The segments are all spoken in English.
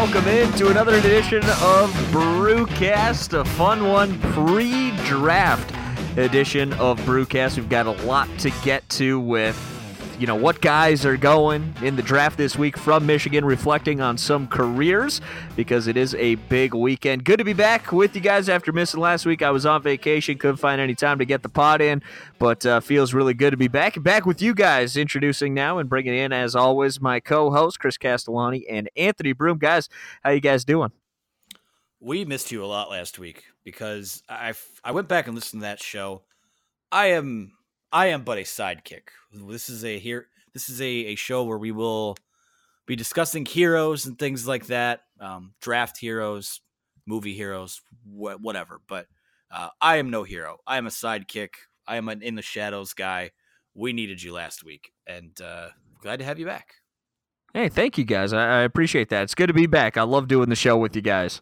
Welcome in to another edition of Brewcast, a fun one, pre-draft edition of Brewcast. We've got a lot to get to with, you know, what guys are going in the draft this week from Michigan, reflecting on some careers because it is a big weekend. Good to be back with you guys after missing last week. I was on vacation, couldn't find any time to get the pod in, but uh, feels really good to be back. Back with you guys, introducing now and bringing in, as always, my co-host Chris Castellani and Anthony Broom. Guys, how you guys doing? We missed you a lot last week because I I went back and listened to that show. I am I am but a sidekick. This is a here this is a, a show where we will be discussing heroes and things like that, um, draft heroes, movie heroes, wh- whatever. But uh, I am no hero. I am a sidekick. I am an in the shadows guy. We needed you last week, and uh, glad to have you back. Hey, thank you guys. I, I appreciate that. It's good to be back. I love doing the show with you guys.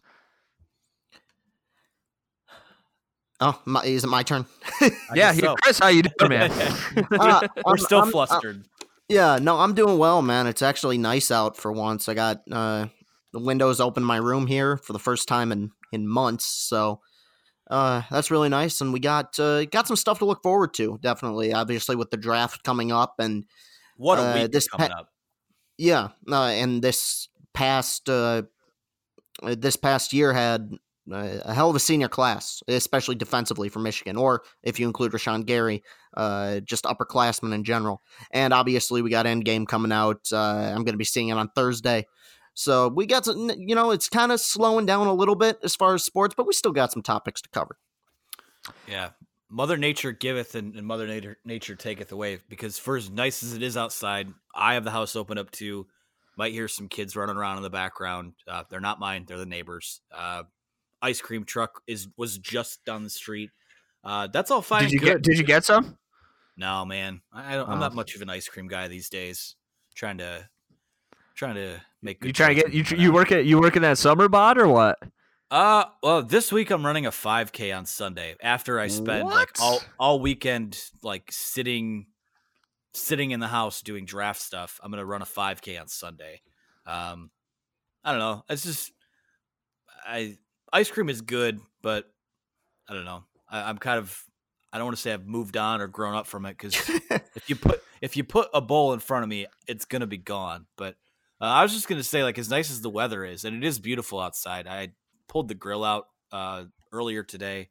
Oh, my, is it my turn? yeah, so. Chris, how you doing, man? uh, We're I'm, still I'm, flustered. I'm, yeah, no, I'm doing well, man. It's actually nice out for once. I got uh, the windows open in my room here for the first time in in months, so uh, that's really nice. And we got uh, got some stuff to look forward to. Definitely, obviously, with the draft coming up and what a uh, week this coming pa- up. Yeah, uh, and this past uh, this past year had a hell of a senior class, especially defensively for Michigan, or if you include Rashan Gary, uh, just upperclassmen in general. And obviously, we got Endgame coming out. Uh, I'm going to be seeing it on Thursday. So we got some, you know, it's kind of slowing down a little bit as far as sports, but we still got some topics to cover. Yeah. Mother Nature giveth and, and Mother Nature, Nature taketh away because for as nice as it is outside, I have the house open up to. Might hear some kids running around in the background. Uh, they're not mine; they're the neighbors. Uh, ice cream truck is was just down the street. Uh, that's all fine. Did you get Did you get some? No, man. I, am oh. not much of an ice cream guy these days. Trying to trying to make. you trying to get you you work at you work in that summer bod or what? Uh, well, this week I'm running a 5K on Sunday after I spend what? like all all weekend like sitting sitting in the house doing draft stuff. I'm gonna run a 5K on Sunday. Um, I don't know. It's just I ice cream is good, but I don't know. I, am kind of I don't want to say I've moved on or grown up from it because if you put if you put a bowl in front of me, it's gonna be gone. But Uh, I was just gonna say, like, as nice as the weather is, and it is beautiful outside. I pulled the grill out uh, earlier today.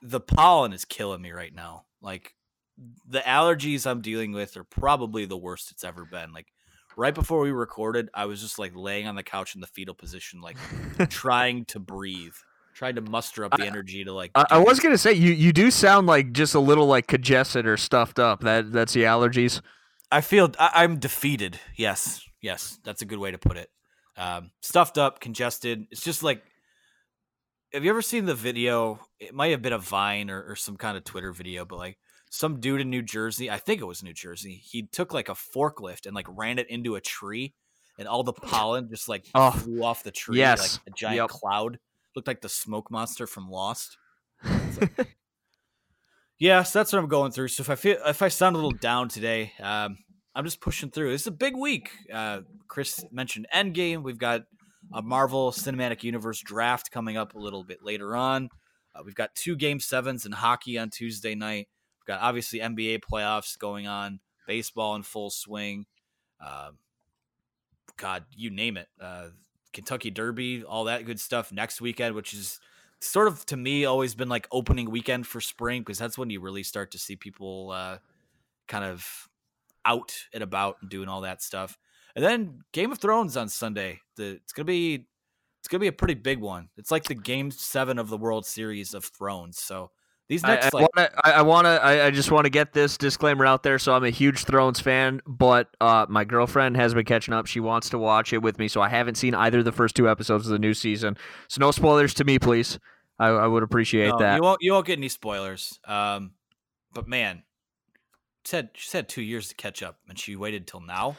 The pollen is killing me right now. Like, the allergies I'm dealing with are probably the worst it's ever been. Like, right before we recorded, I was just like laying on the couch in the fetal position, like trying to breathe, trying to muster up the energy to like. I, I was gonna say you you do sound like just a little like congested or stuffed up. That that's the allergies. I feel I, I'm defeated. Yes, yes, that's a good way to put it. Um, stuffed up, congested. It's just like. Have you ever seen the video? It might have been a Vine or, or some kind of Twitter video, but like some dude in New Jersey, I think it was New Jersey, he took like a forklift and like ran it into a tree, and all the pollen just like Oh, flew off the tree yes. like a giant Yep. cloud. Looked like the smoke monster from Lost. yeah, so that's what I'm going through. So if I feel if I sound a little down today, um, I'm just pushing through. It's a big week. Uh, Chris mentioned Endgame. We've got a Marvel Cinematic Universe draft coming up a little bit later on. Uh, we've got two game sevens in hockey on Tuesday night. We've got obviously NBA playoffs going on, baseball in full swing. Um, God, you name it. Uh, Kentucky Derby, all that good stuff next weekend, which is sort of to me always been like opening weekend for spring because that's when you really start to see people uh, kind of out and about and doing all that stuff. And then Game of Thrones on Sunday. The it's gonna be it's gonna be a pretty big one. It's like the Game Seven of the World Series of Thrones. So these I, next I like I, I wanna, I, I just want to get this disclaimer out there. So I'm a huge Thrones fan, but uh, my girlfriend has been catching up. She wants to watch it with me, so I haven't seen either of the first two episodes of the new season. So no spoilers to me, please. I, I would appreciate No, that. You won't you won't get any spoilers. Um, but man, she had she had two years to catch up, and she waited till now.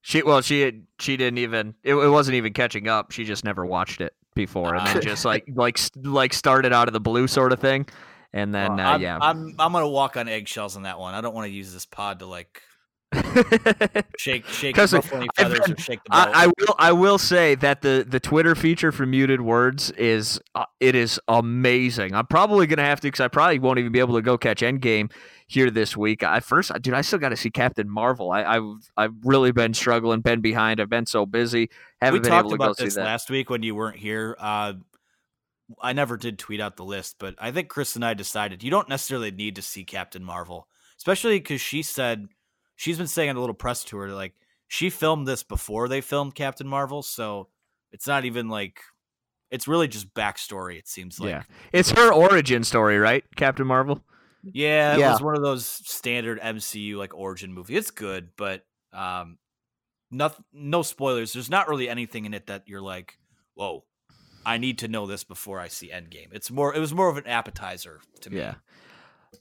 She well, she she didn't even. It, it wasn't even catching up. She just never watched it before, and then Ah. just like like like started out of the blue sort of thing, and then Well, uh, I'm, yeah. I'm I'm gonna walk on eggshells on that one. I don't want to use this pod to like shake shake ruffle any feathers been- or shake the boat. I, I will. I will say that the the Twitter feature for muted words is uh, it is amazing. I'm probably gonna have to because I probably won't even be able to go catch Endgame here this week. I first, dude, I still got to see Captain Marvel. I, I've I've really been struggling, been behind. I've been so busy. Haven't we been talked able to go about see this that. last week when you weren't here. Uh, I never did tweet out the list, but I think Chris and I decided you don't necessarily need to see Captain Marvel, especially because she said she's been saying on a little press tour like she filmed this before they filmed Captain Marvel, so it's not even like it's really just backstory. It seems like yeah, it's her origin story, right? Captain Marvel. Yeah, it Yeah. was one of those standard MCU like origin movie. It's good, but um, no, no spoilers. There's not really anything in it that you're like, whoa, I need to know this before I see Endgame. It's more, it was more of an appetizer to me. Yeah.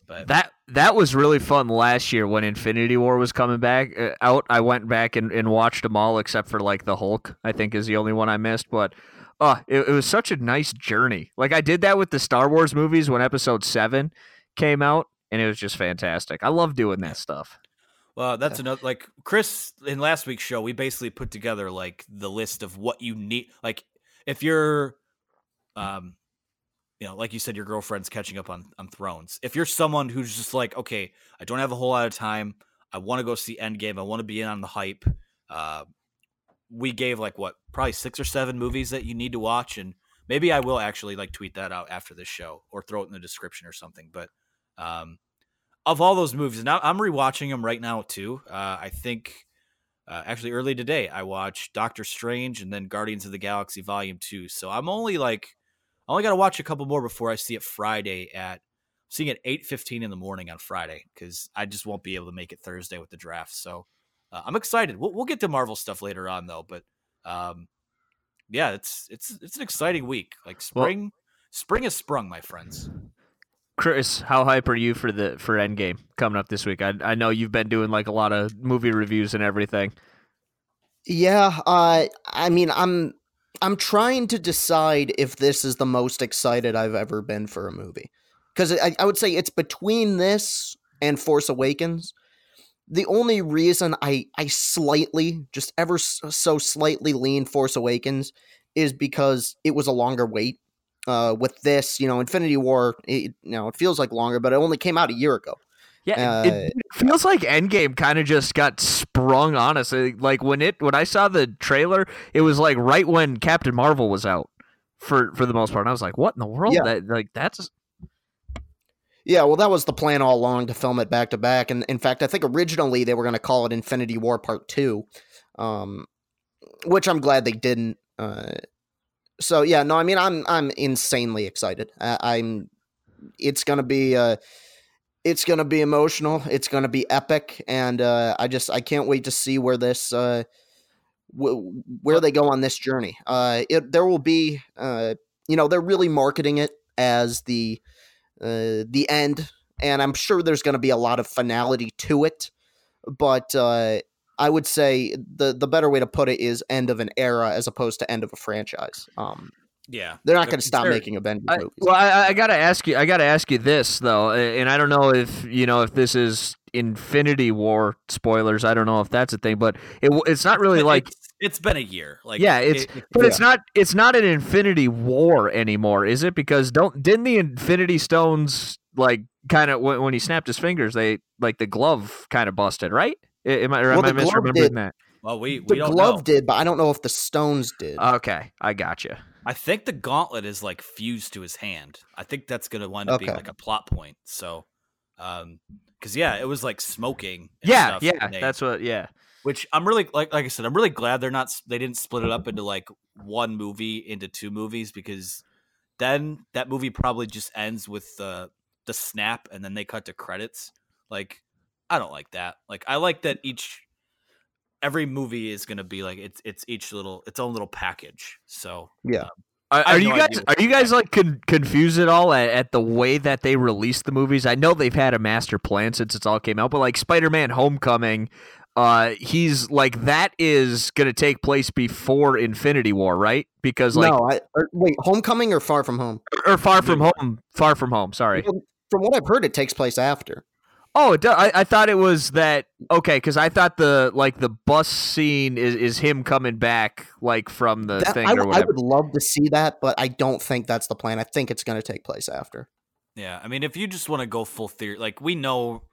But That that was really fun last year when Infinity War was coming back uh, out. I went back and, and watched them all except for like the Hulk. I think is the only one I missed, but uh it, it was such a nice journey. Like I did that with the Star Wars movies when Episode Seven came out, and it was just fantastic. I love doing that stuff. Well, that's another like Chris in last week's show. We basically put together like the list of what you need. Like if you're, um, you know, like you said, your girlfriend's catching up on on Thrones. If you're someone who's just like, okay, I don't have a whole lot of time. I want to go see Endgame. I want to be in on the hype. Uh, we gave like what probably six or seven movies that you need to watch, and maybe I will actually like tweet that out after this show or throw it in the description or something. But um, of all those movies, now I'm rewatching them right now too. Uh, I think uh, actually early today I watched Doctor Strange and then Guardians of the Galaxy Volume Two. So I'm only like I only got to watch a couple more before I see it Friday at seeing it eight fifteen in the morning on Friday because I just won't be able to make it Thursday with the draft. So uh, I'm excited. We'll, we'll get to Marvel stuff later on though, but um, yeah, it's it's it's an exciting week. Like Well- spring, spring has sprung, my friends. Chris, how hype are you for the for Endgame coming up this week? I I know you've been doing like a lot of movie reviews and everything. Yeah, uh, I mean, I'm I'm trying to decide if this is the most excited I've ever been for a movie, because I, I would say it's between this and Force Awakens. The only reason I I slightly, just ever so slightly lean Force Awakens is because it was a longer wait. Uh, with this, you know, Infinity War, it, you know, it feels like longer, but it only came out a year ago. Yeah, Uh, it, it feels like Endgame kind of just got sprung on us. Like when it when I saw the trailer, it was like right when Captain Marvel was out for for the most part. And I was like, "What in the world?" Yeah. That like that's Yeah, well, that was the plan all along to film it back to back. And in fact, I think originally they were going to call it Infinity War Part Two, um, which I'm glad they didn't. Uh, so yeah, no, I mean, I'm I'm insanely excited. I, I'm. It's gonna be. Uh, it's gonna be emotional. It's gonna be epic, and uh, I just I can't wait to see where this. Uh, w- where they go on this journey. Uh, it there will be. Uh, you know, they're really marketing it as the uh, the end, and I'm sure there's to be a lot of finality to it. But uh, I would say the the better way to put it is end of an era as opposed to end of a franchise. Um, Yeah, they're not going to stop They're- making Avengers I, movies. well, I, I gotta ask you. I gotta ask you this though, and I don't know if you know if this is Infinity War spoilers. I don't know if that's a thing, but it, it's not really like it's, it's been a year. Like yeah, it's it- it- but it's not it's not an Infinity War anymore, is it? Because don't didn't the Infinity Stones like kind of when, when he snapped his fingers, they like the glove kind of busted, right? I- Am I, or am Well, I misremembering that? well, we we the don't glove know. did, but I don't know if the stones did. Okay, I got you. I think the gauntlet is like fused to his hand. I think that's gonna wind up being like a plot point. So, um, because yeah, it was like smoking. and Yeah, stuff yeah, when they- that's what. Yeah, which I'm really like like I said, I'm really glad they're not they didn't split it up into like one movie into two movies because then that movie probably just ends with the the snap and then they cut to credits. Like I don't like that. Like I like that mm. each every movie is going to be like it's it's each little its own little package. So Yeah. Um, are, are you no guys are you guys like con- confused at all at, at the way that they released the movies? I know they've had a master plan since it's all came out, but like Spider-Man: Homecoming, uh, he's like that is going to take place before Infinity War, right? Because like no, I, or, wait, Homecoming or Far From Home? or Far From Home, Far From Home. Sorry. From what I've heard, it takes place after. Oh, it does. I, I thought it was that okay because I thought the like the bus scene is, is him coming back like from the That- thing I, or w- I whatever. would love to see that, but I don't think that's the plan. I think it's going to take place after. Yeah, I mean, if you just want to go full theory, like we know,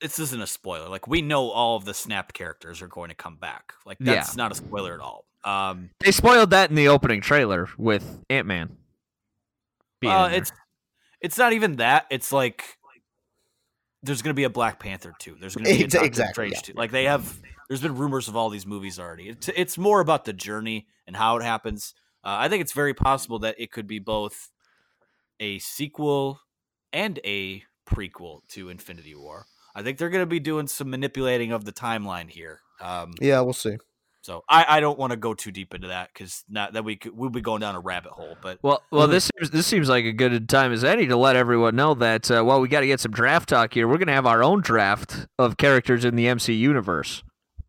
this isn't a spoiler. Like we know all of the snap characters are going to come back. Like Yeah. that's not a spoiler at all. Um, They spoiled that in the opening trailer with Ant Man. uh, it's it's not even that. It's like there's going to be a Black Panther too. There's going to be a Doctor exactly, Strange yeah. too. Like they have. There's been rumors of all these movies already. It's it's more about the journey and how it happens. Uh, I think it's very possible that it could be both a sequel and a prequel to Infinity War. I think they're going to be doing some manipulating of the timeline here. Um, Yeah, we'll see. So I, I don't want to go too deep into that because not that we could, we'll be going down a rabbit hole. But Well, well, this seems this seems like a good time as any to let everyone know that uh, well, we got to get some draft talk here. We're gonna have our own draft of characters in the MCU universe,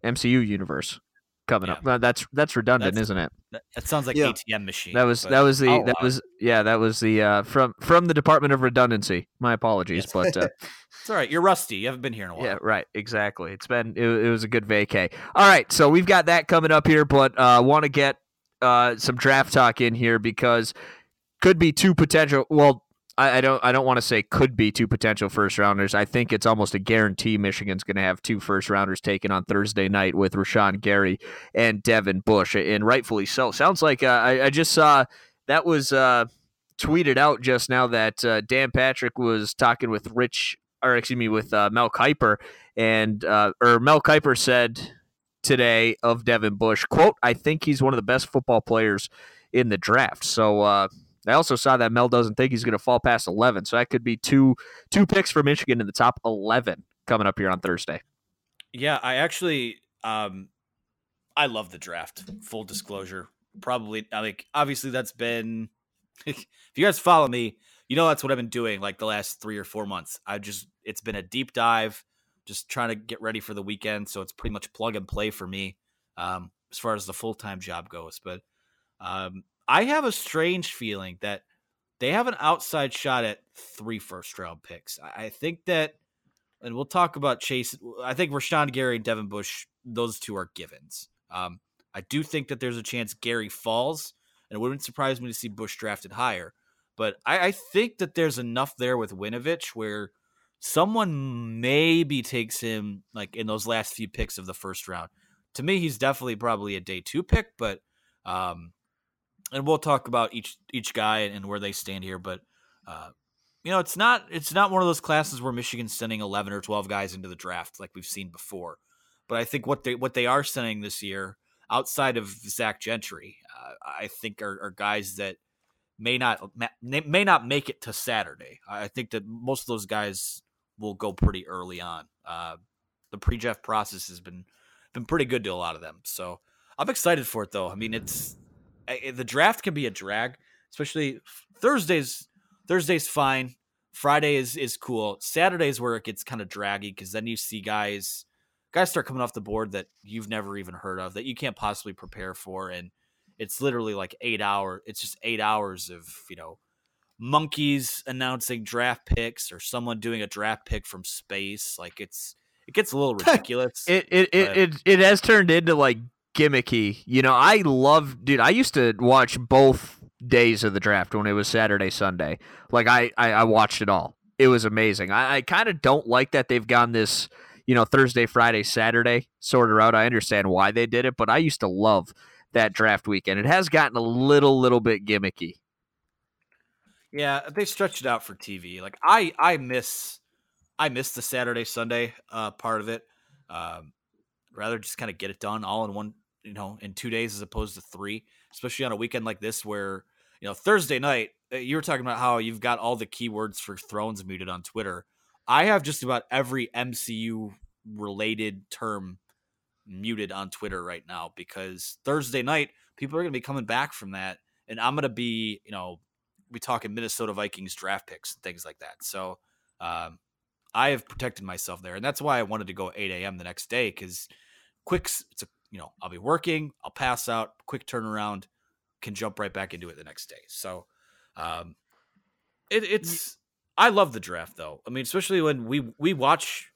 MCU universe coming up. Uh, That's that's redundant, That's- isn't it? that, that sounds like Yeah. ATM machine. That was that was the I'll that allow was yeah that was the uh, from from the Department of Redundancy. My apologies, but uh, It's all right. You're rusty. You haven't been here in a while. Yeah, right. Exactly. It's been it, it was a good vacay. All right, so we've got that coming up here, but uh, want to get uh, some draft talk in here because could be two potential. Well, I, I don't I don't want to say could be two potential first rounders. I think it's almost a guarantee Michigan's going to have two first rounders taken on Thursday night with Rashan Gary and Devin Bush, and rightfully so. Sounds like uh, I, I just saw that was uh, tweeted out just now that uh, Dan Patrick was talking with Rich or excuse me, with uh, Mel Kiper, and uh, or Mel Kiper said today of Devin Bush, "quote I think he's one of the best football players in the draft." So uh, I also saw that Mel doesn't think he's going to fall past eleven, so that could be two two picks for Michigan in the top eleven coming up here on Thursday. Yeah, I actually um I love the draft. Full disclosure. Probably I like obviously that's been if you guys follow me, you know that's what I've been doing like the last 3 or 4 months. I just it's been a deep dive just trying to get ready for the weekend, so it's pretty much plug and play for me um as far as the full-time job goes, but um I have a strange feeling that they have an outside shot at three first round picks. I think that and we'll talk about Chase. I think Rashan Gary and Devin Bush, those two are givens. Um, I do think that there's a chance Gary falls, and it wouldn't surprise me to see Bush drafted higher. But I, I think that there's enough there with Winovich where someone maybe takes him like in those last few picks of the first round. To me, he's definitely probably a day two pick, but um, and we'll talk about each each guy and where they stand here. But uh, you know, it's not it's not one of those classes where Michigan's sending eleven or twelve guys into the draft like we've seen before. But I think what they what they are sending this year, outside of Zach Gentry, uh, I think are, are guys that may not may not make it to Saturday. I think that most of those guys will go pretty early on. Uh, the pre-draft process has been been pretty good to a lot of them. So I'm excited for it though. I mean, it's the draft can be a drag, especially Thursdays. Thursdays fine. Friday is is cool. Saturday's where it gets kind of draggy because then you see guys guys start coming off the board that you've never even heard of that you can't possibly prepare for, and it's literally like eight hour. It's just eight hours of you know monkeys announcing draft picks or someone doing a draft pick from space. Like it's it gets a little ridiculous. it it, it it it has turned into like gimmicky. You know, I love, dude. I used to watch both days of the draft when it was Saturday, Sunday. Like I, I, I watched it all. It was amazing. I, I kind of don't like that they've gone this, you know, Thursday, Friday, Saturday sort of route. I understand why they did it, but I used to love that draft weekend. It has gotten a little, little bit gimmicky. Yeah, they stretched it out for TV. Like I, I miss, I miss the Saturday Sunday uh, part of it. Um, rather just kind of get it done all in one you know, in two days as opposed to three, especially on a weekend like this where, you know, Thursday night, uh, you were talking about how you've got all the keywords for Thrones muted on Twitter. I have just about every MCU related term muted on Twitter right now because Thursday night, people are going to be coming back from that. And I'm going to be, you know, we talking Minnesota Vikings draft picks and things like that. So, um, I have protected myself there. And that's why I wanted to go 8 a.m. the next day because quick, it's a you know, I'll be working, I'll pass out, quick turnaround, can jump right back into it the next day. So, um, it, it's I love the draft though. I mean, especially when we we watch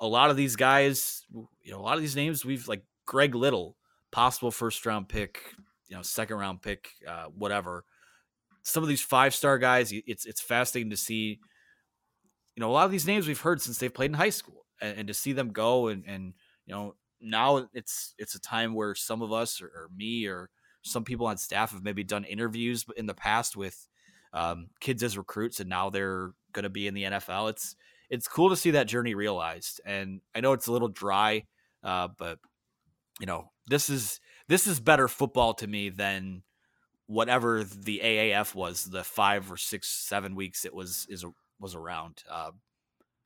a lot of these guys, you know, a lot of these names we've like Greg Little, possible first round pick, you know, second round pick, uh, whatever. Some of these five star guys, it's it's fascinating to see. You know, a lot of these names we've heard since they've played in high school, and, and to see them go and and you know now it's it's a time where some of us or, or, me or some people on staff have maybe done interviews in the past with um, kids as recruits and now they're going to be in the NFL. It's it's cool to see that journey realized, and I know it's a little dry, uh, but you know this is this is better football to me than whatever the AAF was the five or six seven weeks it was is was around. Uh,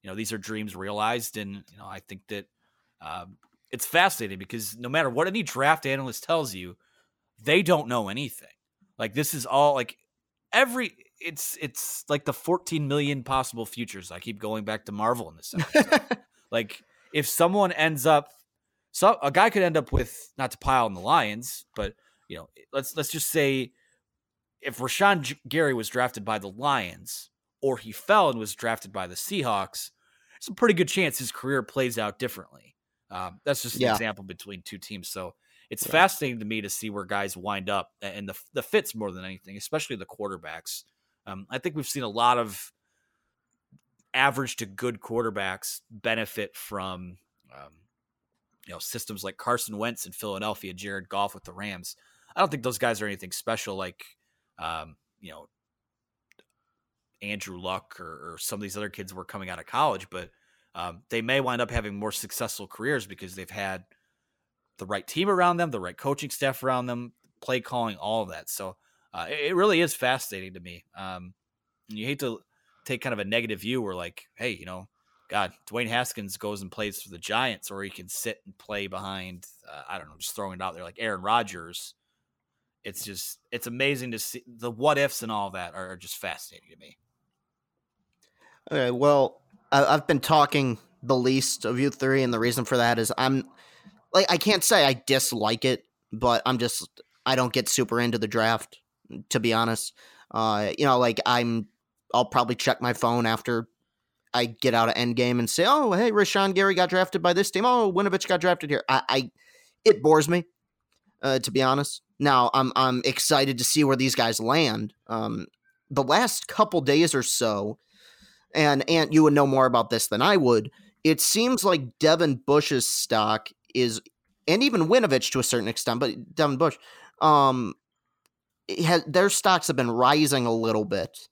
you know these are dreams realized, and you know I think that um, it's fascinating because no matter what any draft analyst tells you, they don't know anything. Like this is all like every it's it's like the 14 million possible futures. I keep going back to Marvel in this like if someone ends up so a guy could end up with not to pile on the Lions, but you know, let's let's just say if Rashan Gary was drafted by the Lions or he fell and was drafted by the Seahawks, it's a pretty good chance his career plays out differently. Um, that's just an yeah. example between two teams. So it's yeah. fascinating to me to see where guys wind up and the the fits more than anything, especially the quarterbacks. Um, I think we've seen a lot of average to good quarterbacks benefit from um, you know systems like Carson Wentz in Philadelphia, Jared Goff with the Rams. I don't think those guys are anything special like um, you know Andrew Luck or, or, some of these other kids were coming out of college, but um, they may wind up having more successful careers because they've had the right team around them, the right coaching staff around them, play calling, all of that. So uh, it, it, really is fascinating to me. Um, you hate to take kind of a negative view where, like, hey, you know, God, Dwayne Haskins goes and plays for the Giants, or he can sit and play behind, uh, I don't know, just throwing it out there, like Aaron Rodgers. It's just, it's amazing to see the what ifs and all that are, are just fascinating to me. Okay, well, I've been talking the least of you three, and the reason for that is I'm like I can't say I dislike it, but I'm just I don't get super into the draft to be honest. Uh, you know, like I'm I'll probably check my phone after I get out of Endgame and say, "Oh, hey, Rashan Gary got drafted by this team. Oh, Winovich got drafted here." I, I it bores me, uh, to be honest. Now I'm I'm excited to see where these guys land. Um, the last couple days or so, and Ant, you would know more about this than I would. It seems like Devin Bush's stock is, and even Winovich to a certain extent, but Devin Bush, um, has, their stocks have been rising a little bit,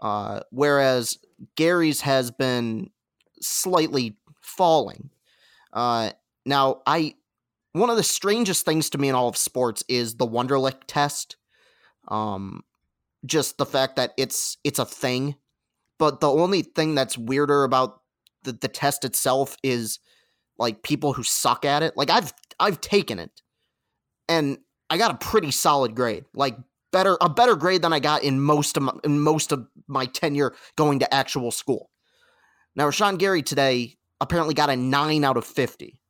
uh, whereas Gary's has been slightly falling. Uh, now, I one of the strangest things to me in all of sports is the Wonderlic test. Um, just the fact that it's it's a thing, but the only thing that's weirder about the, the test itself is like people who suck at it. Like I've I've taken it, and I got a pretty solid grade. Like better a better grade than I got in most of my, in most of my tenure going to actual school. Now Rashan Gary today apparently got a nine out of fifty.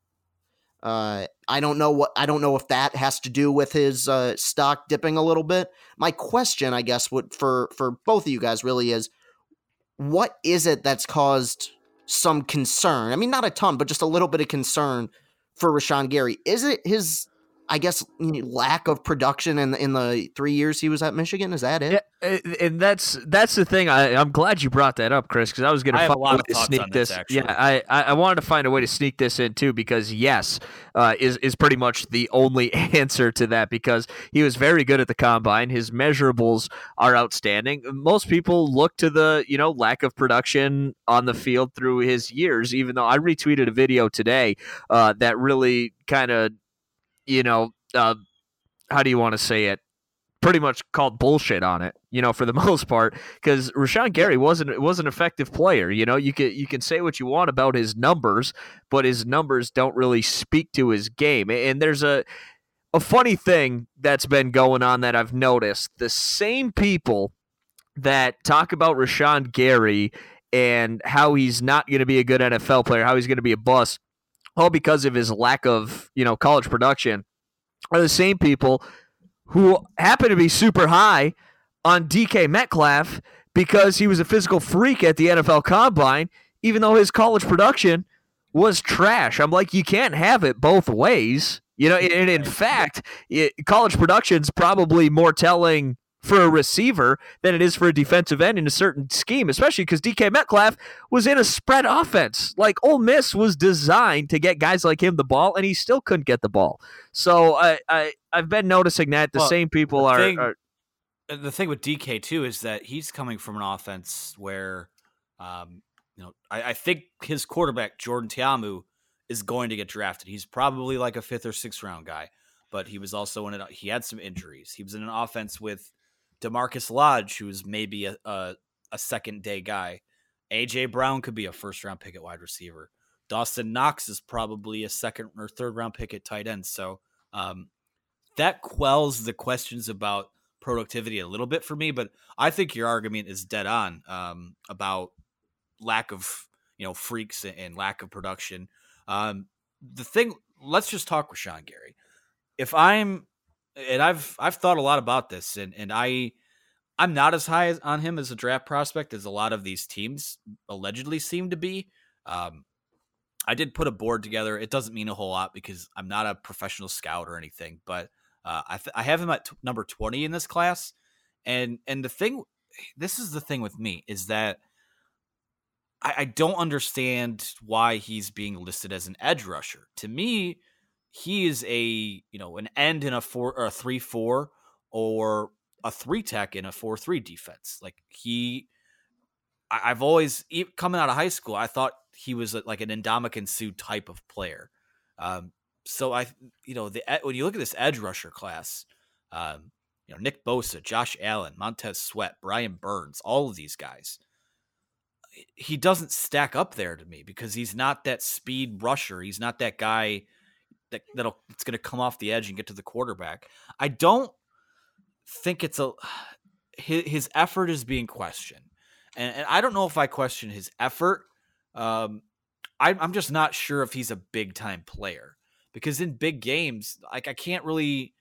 Uh, I don't know what I don't know if that has to do with his uh, stock dipping a little bit. My question, I guess, would for for both of you guys really is, what is it that's caused some concern? I mean, not a ton, but just a little bit of concern for Rashan Gary. Is it his I guess lack of production in in the three years he was at Michigan. Is that it? Yeah, and that's that's the thing. I, I'm glad you brought that up, Chris, because I was going to find a way to sneak this. this yeah, I I wanted to find a way to sneak this in too, because yes, uh, is is pretty much the only answer to that. Because he was very good at the combine. His measurables are outstanding. Most people look to the you know lack of production on the field through his years. Even though I retweeted a video today uh, that really kind of you know, uh, how do you want to say it? Pretty much called bullshit on it, you know, for the most part, because Rashan Gary wasn't was an effective player. You know, you can you can say what you want about his numbers, but his numbers don't really speak to his game. And there's a a funny thing that's been going on that I've noticed. The same people that talk about Rashan Gary and how he's not going to be a good NFL player, how he's going to be a bust all because of his lack of, you know, college production, are the same people who happen to be super high on DK Metcalf because he was a physical freak at the NFL Combine, even though his college production was trash. I'm like, you can't have it both ways. You know, and in fact, it, college production's probably more telling for a receiver than it is for a defensive end in a certain scheme, especially because DK Metcalf was in a spread offense. Like Ole Miss was designed to get guys like him the ball, and he still couldn't get the ball. So I, I I've been noticing that the well, same people the are, thing, are. Uh, the thing with DK too is that he's coming from an offense where, um, you know, I, I think his quarterback Jordan Ta'amu is going to get drafted. He's probably like a fifth or sixth round guy, but he was also in it. He had some injuries. He was in an offense with DaMarkus Lodge, who's maybe a, a, a second day guy. AJ Brown could be a first round pick at wide receiver. Dawson Knox is probably a second or third round pick at tight end. So um, that quells the questions about productivity a little bit for me. But I think your argument is dead on um, about lack of you know freaks and lack of production. Um, the thing, let's just talk with Sean Gary. If I'm and I've I've thought a lot about this, and and I I'm not as high on him as a draft prospect as a lot of these teams allegedly seem to be. Um, I did put a board together. It doesn't mean a whole lot because I'm not a professional scout or anything, but uh, I th- I have him at t- number 20 in this class, and and the thing, this is the thing with me is that. I, I don't understand why he's being listed as an edge rusher. To me, he is a you know an end in a four or a three four or a three tech in a four three defense. Like he, I, have always coming out of high school, I thought he was like an Ndamukong Suh type of player. Um, so I, you know, the when you look at this edge rusher class, um, you know Nick Bosa, Josh Allen, Montez Sweat, Brian Burns, all of these guys. He doesn't stack up there to me because he's not that speed rusher. He's not that guy that that'll it's going to come off the edge and get to the quarterback. I don't think it's a his, his effort is being questioned, and, and I don't know if I question his effort. Um, I, I'm just not sure if he's a big time player because in big games, like I can't really.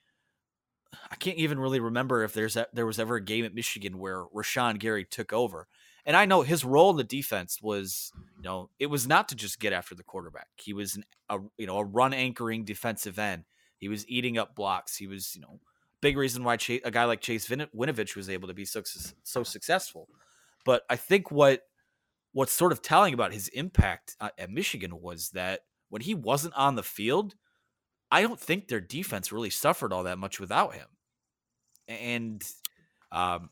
I can't even really remember if there's a, there was ever a game at Michigan where Rashan Gary took over. And I know his role in the defense was, you know, it was not to just get after the quarterback. He was an, a you know a run anchoring defensive end. He was eating up blocks. He was you know big reason why a guy like Chase Vin- Winovich was able to be so so successful. But I think what what's sort of telling about his impact uh, at Michigan was that when he wasn't on the field, I don't think their defense really suffered all that much without him. And um,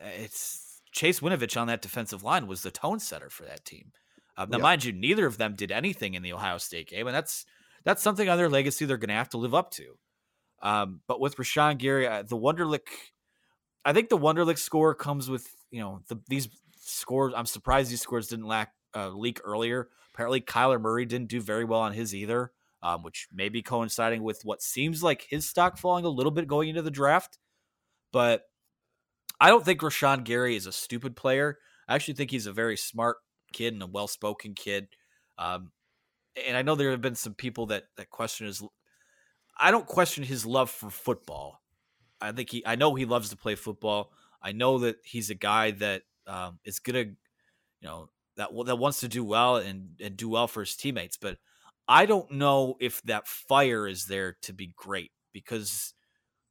it's Chase Winovich on that defensive line was the tone setter for that team. Uh, now, Yep. mind you, neither of them did anything in the Ohio State game, and that's that's something on their legacy they're going to have to live up to. Um, but with Rashan Gary, uh, the Wonderlic, I think the Wonderlic score comes with you know the, these scores. I'm surprised these scores didn't lack uh, leak earlier. Apparently, Kyler Murray didn't do very well on his either, um, which may be coinciding with what seems like his stock falling a little bit going into the draft. But I don't think Rashan Gary is a stupid player. I actually think he's a very smart kid and a well spoken kid. Um, and I know there have been some people that that question his. I don't question his love for football. I think he. I know he loves to play football. I know that he's a guy that um, is gonna, you know, that that wants to do well and and do well for his teammates. But I don't know if that fire is there to be great because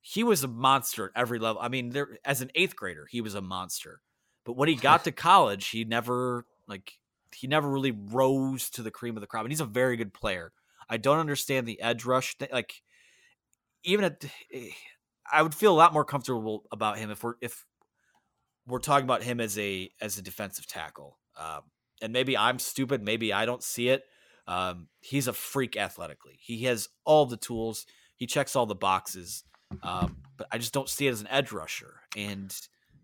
he was a monster at every level. I mean, there as an eighth grader, he was a monster. But when he got to college, he never like he never really rose to the cream of the crop. And he's a very good player. I don't understand the edge rush thing. Like even at I would feel a lot more comfortable about him if we're if we're talking about him as a as a defensive tackle. Um, and maybe I'm stupid. Maybe I don't see it. Um, he's a freak athletically. He has all the tools. He checks all the boxes. Um, but I just don't see it as an edge rusher. And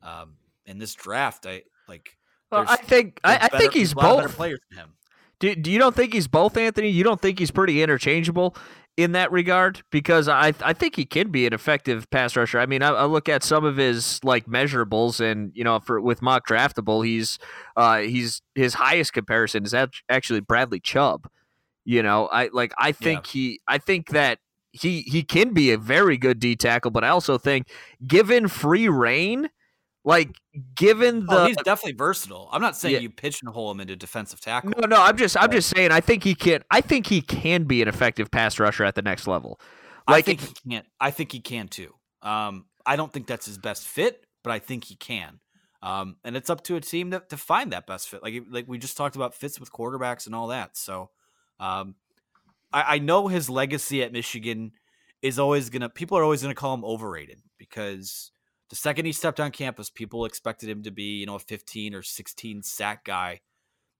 um, in this draft, I like. Well, I think I, I better- think he's a lot of better both. players than him. Do, do you don't think he's both, Anthony? You don't think he's pretty interchangeable in that regard? Because I I think he can be an effective pass rusher. I mean, I, I look at some of his like measurables, and you know, for with mock draftable, he's uh he's his highest comparison is act- actually Bradley Chubb. You know, I like I think he I think that he he can be a very good D tackle, but I also think given free reign, like given the oh, he's definitely versatile. I'm not saying Yeah. you pigeonhole him into defensive tackle. no, no, I'm just I'm just saying I think he can I think he can be an effective pass rusher at the next level. I think he can. I think he can too. Um, I don't think that's his best fit, but I think he can. Um, and it's up to a team to, to find that best fit. Like like we just talked about fits with quarterbacks and all that. So, um, I, I know his legacy at Michigan is always gonna. People are always gonna call him overrated because the second he stepped on campus, people expected him to be you know a 15 or 16 sack guy.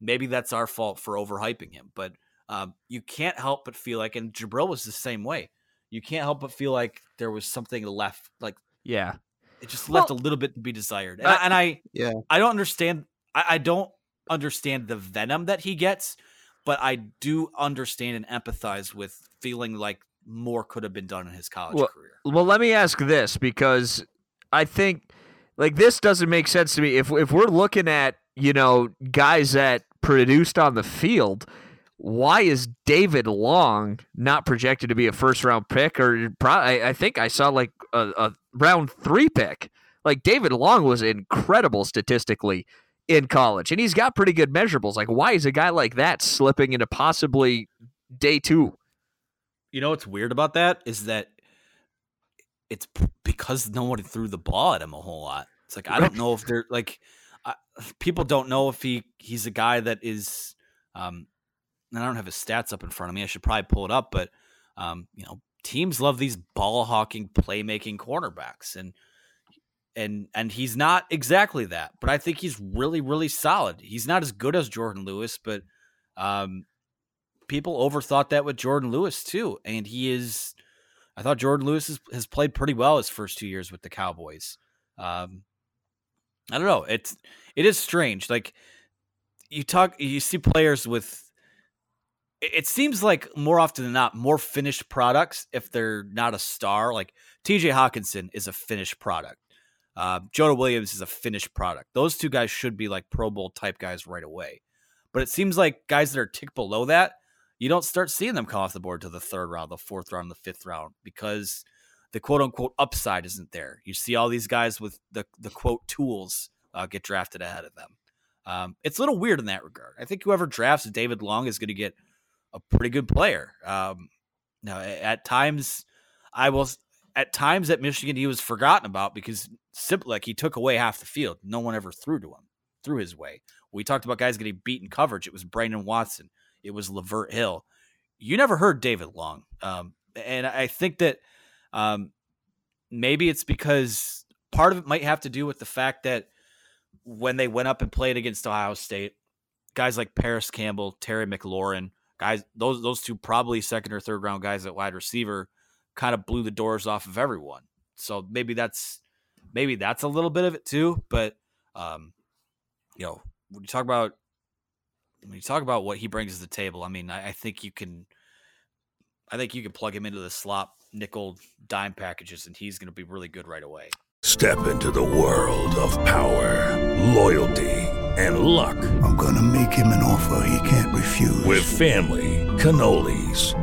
Maybe that's our fault for overhyping him, but um, you can't help but feel like, and Jabrill was the same way you can't help but feel like there was something left. Like yeah, it just left a little bit to be desired. And, I- I, and I, yeah, I don't understand. I, I don't understand the venom that he gets, but I do understand and empathize with feeling like more could have been done in his college well, career. well, let me ask this because I think like this doesn't make sense to me. If if we're looking at you know guys that produced on the field, why is David Long not projected to be a first round pick? Or pro- I, I think I saw like a, a round three pick. Like David Long was incredible statistically in college, and he's got pretty good measurables. Like, why is a guy like that slipping into possibly day two? You know what's weird about that is that it's because no one threw the ball at him a whole lot. It's like I don't know if they're like I, people don't know if he he's a guy that is. Um, and I don't have his stats up in front of me. I should probably pull it up, but um, you know, teams love these ball hawking, playmaking cornerbacks, and and and he's not exactly that. But I think he's really, really solid. He's not as good as Jourdan Lewis, but um, people overthought that with Jourdan Lewis too, and he is. I thought Jourdan Lewis has, has played pretty well his first two years with the Cowboys. Um, I don't know. It's it is strange. Like you talk, you see players with. It it seems like more often than not, more finished products if they're not a star. Like T.J. Hockenson is a finished product. Uh, Jonah Williams is a finished product. Those two guys should be like Pro Bowl type guys right away. But it seems like guys that are tick below that, you don't start seeing them come off the board to the third round, the fourth round, the fifth round because the quote unquote upside isn't there. You see all these guys with the the quote tools uh, get drafted ahead of them. Um, it's a little weird in that regard. I think whoever drafts David Long is going to get a pretty good player. Um, now, at times, I will. At times at Michigan, he was forgotten about because simply like he took away half the field. No one ever threw to him, threw his way. We talked about guys getting beaten coverage. It was Brandon Watson. It was Lavert Hill. You never heard David Long. Um, and I think that um, maybe it's because part of it might have to do with the fact that when they went up and played against Ohio State, guys like Parris Campbell, Terry McLaurin, guys, those those two probably second or third round guys at wide receiver, kind of blew the doors off of everyone. So maybe that's maybe that's a little bit of it too. But um, you know, when you talk about when you talk about what he brings to the table, I mean, I, I think you can, I think you can plug him into the slot nickel dime packages, and he's going to be really good right away. Step into the world of power, loyalty, and luck. I'm going to make him an offer he can't refuse. With family, cannolis,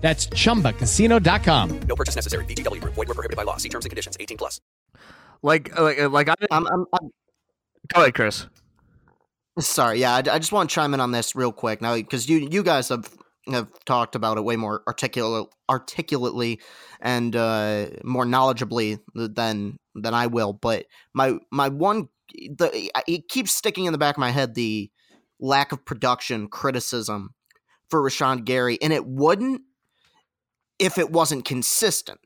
That's chumbacasino.com. No purchase necessary. VGW Group. Void were prohibited by law. See terms and conditions. 18 plus. Like, like, like I, I'm, I'm, I'm go ahead, Chris. Sorry, yeah, I, I just want to chime in on this real quick now because you you guys have have talked about it way more articulate articulately and uh, more knowledgeably than than I will. But my my one the it keeps sticking in the back of my head the lack of production criticism for Rashan Gary, and it wouldn't if it wasn't consistent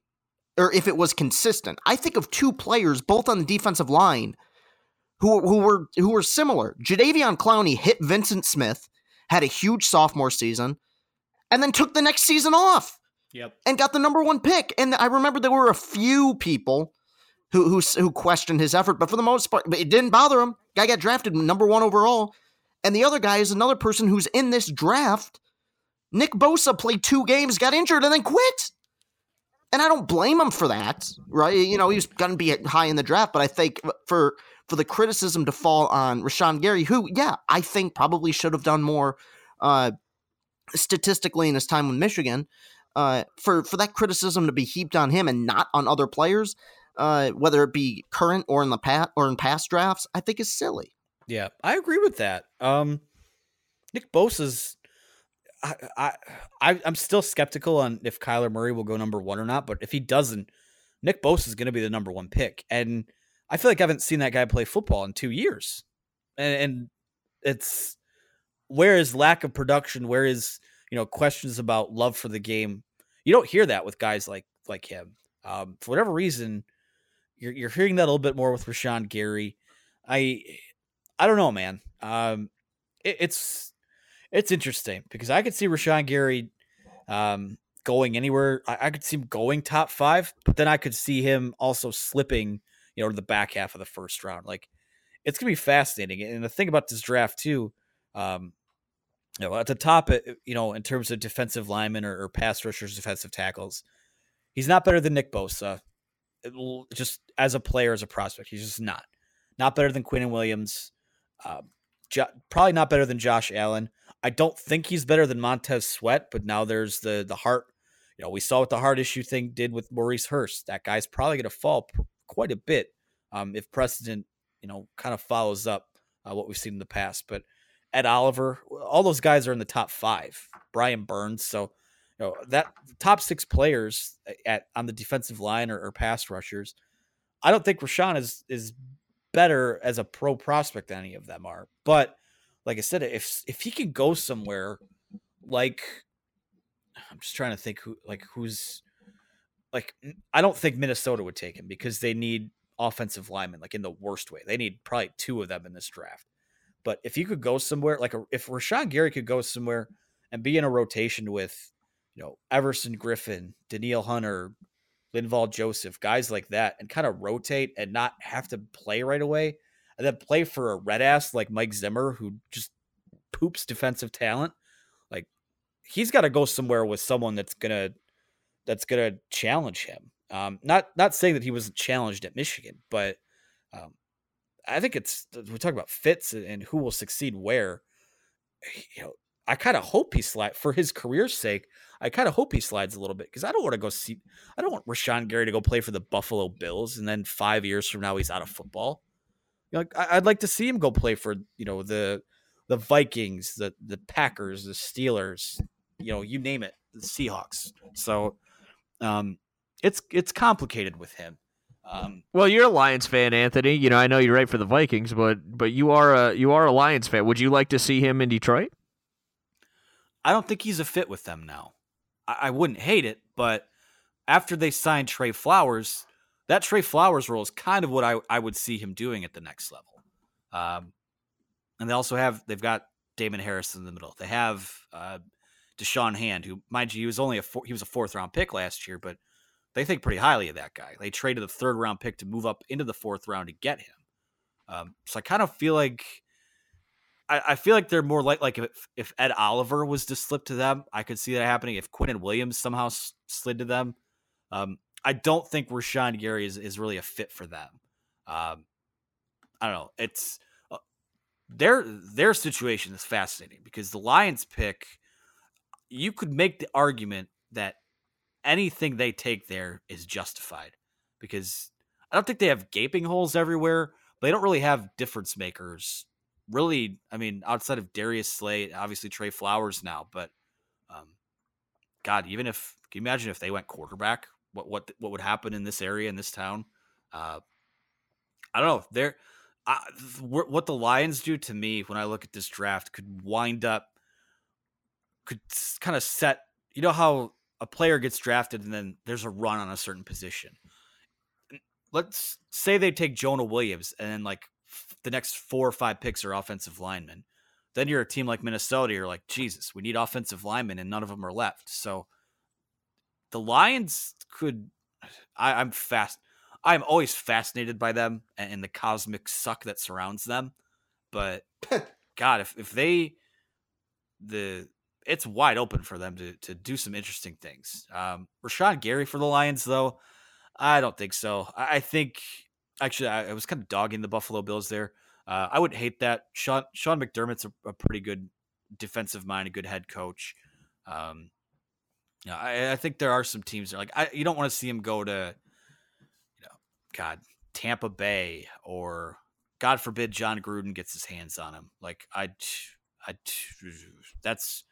or if it was consistent. I think of two players, both on the defensive line, who who were who were similar. Jadeveon Clowney hit Vincent Smith, had a huge sophomore season, and then took the next season off. Yep. And got the number one pick. And I remember there were a few people who who who questioned his effort, but for the most part, it didn't bother him. Guy got drafted number one overall. And the other guy is another person who's in this draft. Nick Bosa played two games, got injured, and then quit. And I don't blame him for that, right? You know, he was going to be high in the draft, but I think for for the criticism to fall on Rashan Gary, who, yeah, I think probably should have done more uh, statistically in his time with Michigan, uh, for for that criticism to be heaped on him and not on other players, uh, whether it be current or in the past or in past drafts, I think is silly. Yeah, I agree with that. Um, Nick Bosa's. I, I I'm still skeptical on if Kyler Murray will go number one or not, but if he doesn't, Nick Bosa is going to be the number one pick, and I feel like I haven't seen that guy play football in two years, and, and it's where is lack of production, where is you know questions about love for the game. You don't hear that with guys like like him. Um, for whatever reason, you're you're hearing that a little bit more with Rashan Gary. I I don't know, man. Um, it, it's it's interesting because I could see Rashan Gary um, going anywhere. I, I, could see him going top five, but then I could see him also slipping, you know, to the back half of the first round. Like it's gonna be fascinating. And the thing about this draft too, um, you know, at the top, you know, in terms of defensive linemen or, or pass rushers, defensive tackles, he's not better than Nick Bosa. just as a player, as a prospect, he's just not. Not better than Quinnen Williams. Uh, jo- probably not better than Josh Allen. I don't think he's better than Montez Sweat, but now there's the the heart. You know, we saw what the heart issue thing did with Maurice Hurst. That guy's probably going to fall pr- quite a bit um, if precedent, you know, kind of follows up uh, what we've seen in the past. But Ed Oliver, all those guys are in the top five. Brian Burns, so you know that top six players at on the defensive line or, or pass rushers. I don't think Rashan is is better as a pro prospect than any of them are. But like I said, if if he could go somewhere like I'm just trying to think who like who's like I don't think Minnesota would take him because they need offensive linemen like in the worst way. They need probably two of them in this draft. But if you could go somewhere like a, if Rashan Gary could go somewhere and be in a rotation with, you know, Everson Griffen, Danielle Hunter, Linval Joseph, guys like that, and kind of rotate and not have to play right away, and then play for a red ass like Mike Zimmer who just poops defensive talent. Like he's got to go somewhere with someone that's gonna that's gonna challenge him. Um, not not saying that he wasn't challenged at Michigan, but um, I think it's we talk about fits and who will succeed where. You know, I kind of hope he slides for his career's sake. I kind of hope he slides a little bit because I don't want to go see. I don't want Rashan Gary to go play for the Buffalo Bills and then five years from now he's out of football. Know, like, I'd like to see him go play for you know the the Vikings, the the Packers, the Steelers, you know, you name it, the Seahawks. So, um, it's it's complicated with him. Um, well, you're a Lions fan, Anthony. You know, I know you're right for the Vikings, but but you are a you are a Lions fan. Would you like to see him in Detroit? I don't think he's a fit with them now. I, I wouldn't hate it, but after they signed Trey Flowers, that Trey Flowers role is kind of what I, I would see him doing at the next level. Um, and they also have they've got Damon Harris in the middle. They have uh, Da'Shawn Hand, who mind you, he was only a four, he was a fourth round pick last year, but they think pretty highly of that guy. They traded the third round pick to move up into the fourth round to get him. Um, so I kind of feel like I, I, feel like they're more like like if, if Ed Oliver was to slip to them, I could see that happening. If Quinnen Williams somehow slid to them, um, I don't think Rashan Gary is, is really a fit for them. Um, I don't know. It's uh, their their situation is fascinating because the Lions pick. You could make the argument that anything they take there is justified because I don't think they have gaping holes everywhere, but they don't really have difference makers. Really, I mean, outside of Darius Slay, obviously Trey Flowers now, but um, God, even if can you imagine if they went quarterback, what what what would happen in this area in this town? Uh, I don't know. They're uh, what the Lions do to me when I look at this draft could wind up could kind of set. You know how a player gets drafted and then there's a run on a certain position. Let's say they take Jonah Williams and then like the next four or five picks are offensive linemen. Then you're a team like Minnesota. You're like, Jesus, we need offensive linemen, and none of them are left. So the Lions could. I, I'm fast. I'm always fascinated by them and the cosmic suck that surrounds them. But God, if if they the it's wide open for them to to do some interesting things. Um, Rashan Gary for the Lions, though, I don't think so. I, I think actually I, I, was kind of dogging the Buffalo Bills there. Uh, I wouldn't hate that. Sean Sean McDermott's a, a pretty good defensive mind, a good head coach. Um, yeah, I, I, think there are some teams that like I, you don't want to see him go to, you know, God, Tampa Bay or God forbid Jon Gruden gets his hands on him. Like I, I, that's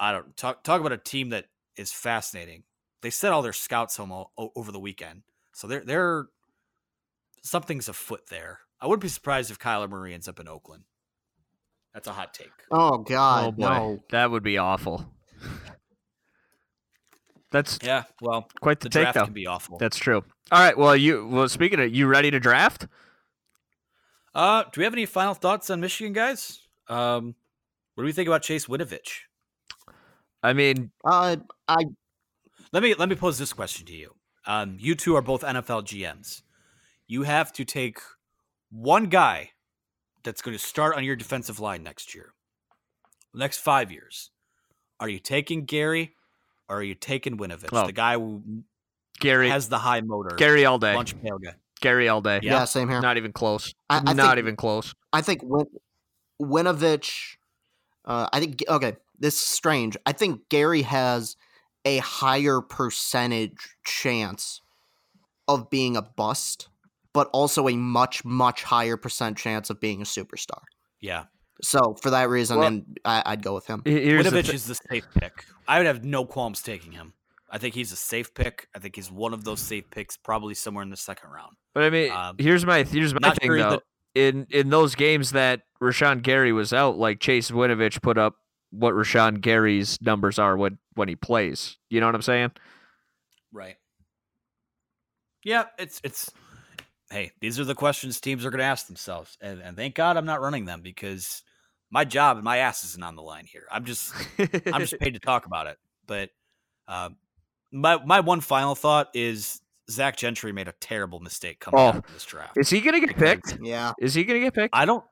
I don't talk talk about a team that is fascinating. They sent all their scouts home all, over the weekend, so they're they're something's afoot there. I wouldn't be surprised if Kyler Murray ends up in Oakland. That's a hot take. Oh God, oh, boy. no, that would be awful. That's yeah. Well, quite the, the take though. Can be awful. That's true. All right. Well, you well speaking of you ready to draft? Uh, do we have any final thoughts on Michigan guys? Um, what do we think about Chase Winovich? I mean, uh, I let me let me pose this question to you. Um, you two are both NFL GMs. You have to take one guy that's going to start on your defensive line next year, next five years. Are you taking Gary or are you taking Winovich, oh, the guy who Gary has the high motor? Gary all day. Lunch pail guy. Gary all day. Yeah, yeah same here. Not even close. I, I Not think, even close. I think Win- Winovich. Uh, I think okay this is strange. I think Gary has a higher percentage chance of being a bust, but also a much, much higher percent chance of being a superstar. Yeah. So for that reason, well, and I, would go with him. Winovich th- is the safe pick. I would have no qualms taking him. I think he's a safe pick. I think he's one of those safe picks, probably somewhere in the second round. But I mean, um, here's my here's my thing sure though. That, in in those games that Rashan Gary was out, like Chase Winovich put up what Rashan Gary's numbers are when when he plays. You know what I'm saying? Right. Yeah, it's it's hey, these are the questions teams are going to ask themselves, and, and thank God I'm not running them because my job and my ass isn't on the line here. I'm just I'm just paid to talk about it. But um, my my one final thought is Zach Gentry made a terrible mistake coming Oh, out of this draft. is he gonna get picked? Yeah. Is he gonna get picked? I don't.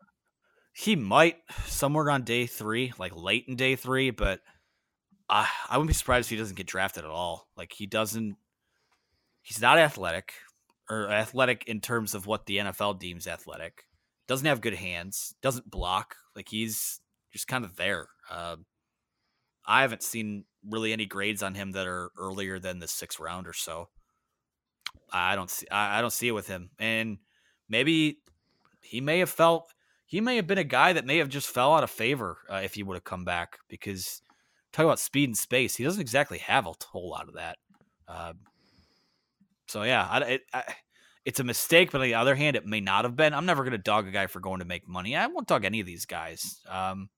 He might somewhere on day three, like late in day three, but I I wouldn't be surprised if he doesn't get drafted at all. Like he doesn't. He's not athletic, or athletic in terms of what the NFL deems athletic. Doesn't have good hands. Doesn't block. Like he's just kind of there. Uh, I haven't seen really any grades on him that are earlier than the sixth round or so. I don't see. I, I don't see it with him, and maybe he may have felt he may have been a guy that may have just fell out of favor uh, if he would have come back because talk about speed and space, he doesn't exactly have a whole lot of that. Uh, so yeah, I, it, I, it's a mistake, but on the other hand, it may not have been. I'm never going to dog a guy for going to make money. I won't dog any of these guys. Um,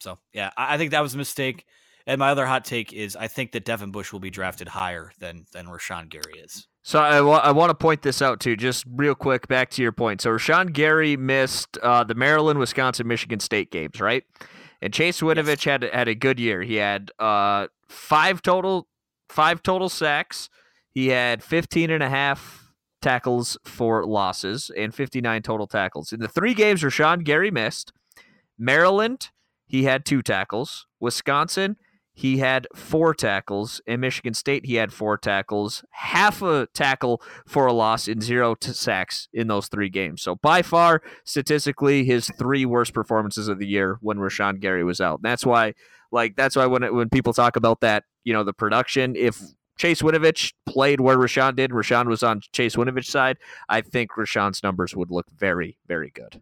so yeah, I, I think that was a mistake. And my other hot take is I think that Devin Bush will be drafted higher than than Rashan Gary is. So I want to point this out too, just real quick. Back to your point. So Rashan Gary missed uh, the Maryland, Wisconsin, Michigan State games, right? And Chase Winovich had had a good year. He had uh, five total five total sacks. He had 15 and a half tackles for losses and 59 total tackles. In the three games Rashan Gary missed, Maryland, he had two tackles. Wisconsin, he had four tackles. In Michigan State, he had four tackles, half a tackle for a loss, and zero sacks in those three games. So by far, statistically, his three worst performances of the year when Rashan Gary was out. And that's why, like, that's why when it, when people talk about that, you know, the production, if Chase Winovich played where Rashan did, Rashan was on Chase Winovich's side, I think Rashan's numbers would look very, very good.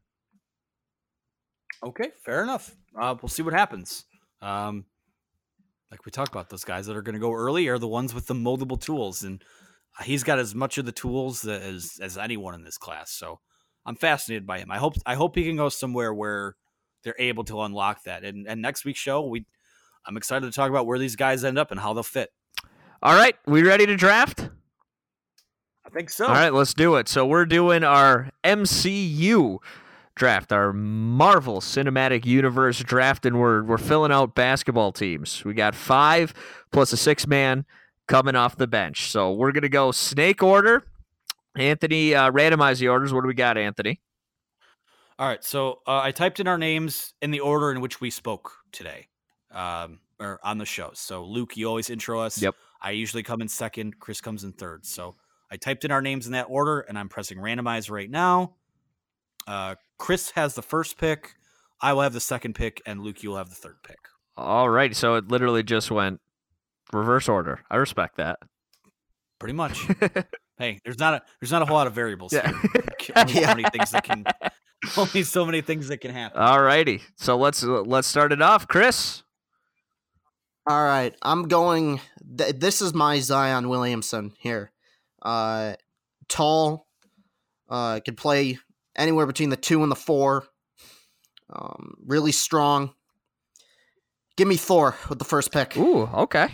Okay, fair enough. Uh, we'll see what happens. Um, like we talked about, those guys that are going to go early are the ones with the moldable tools, and he's got as much of the tools as as anyone in this class. So I'm fascinated by him. I hope I hope he can go somewhere where they're able to unlock that. And and next week's show, we I'm excited to talk about where these guys end up and how they'll fit. All right, we ready to draft? I think so. All right, let's do it. So we're doing our MCU draft, our Marvel Cinematic Universe draft, and we're we're filling out basketball teams. We got five plus a six man coming off the bench. So we're gonna go snake order. Anthony, uh, randomize the orders. What do we got, Anthony? All right, so uh, I typed in our names in the order in which we spoke today, um, or on the show. So Luke, you always intro us. Yep. I usually come in second. Chris comes in third. So I typed in our names in that order, and I'm pressing randomize right now. Uh, Chris has the first pick. I will have the second pick, and Luke, you will have the third pick. All right, so it literally just went reverse order. I respect that. Pretty much. hey, there's not a there's not a whole lot of variables. Yeah. Here. Only so many things that can only so many things that can happen. All righty, so let's let's start it off, Chris. All right, I'm going. Th- this is my Zion Williamson here. Uh, tall, uh, could play anywhere between the two and the four. Um, really strong. Give me Thor with the first pick. Ooh, okay.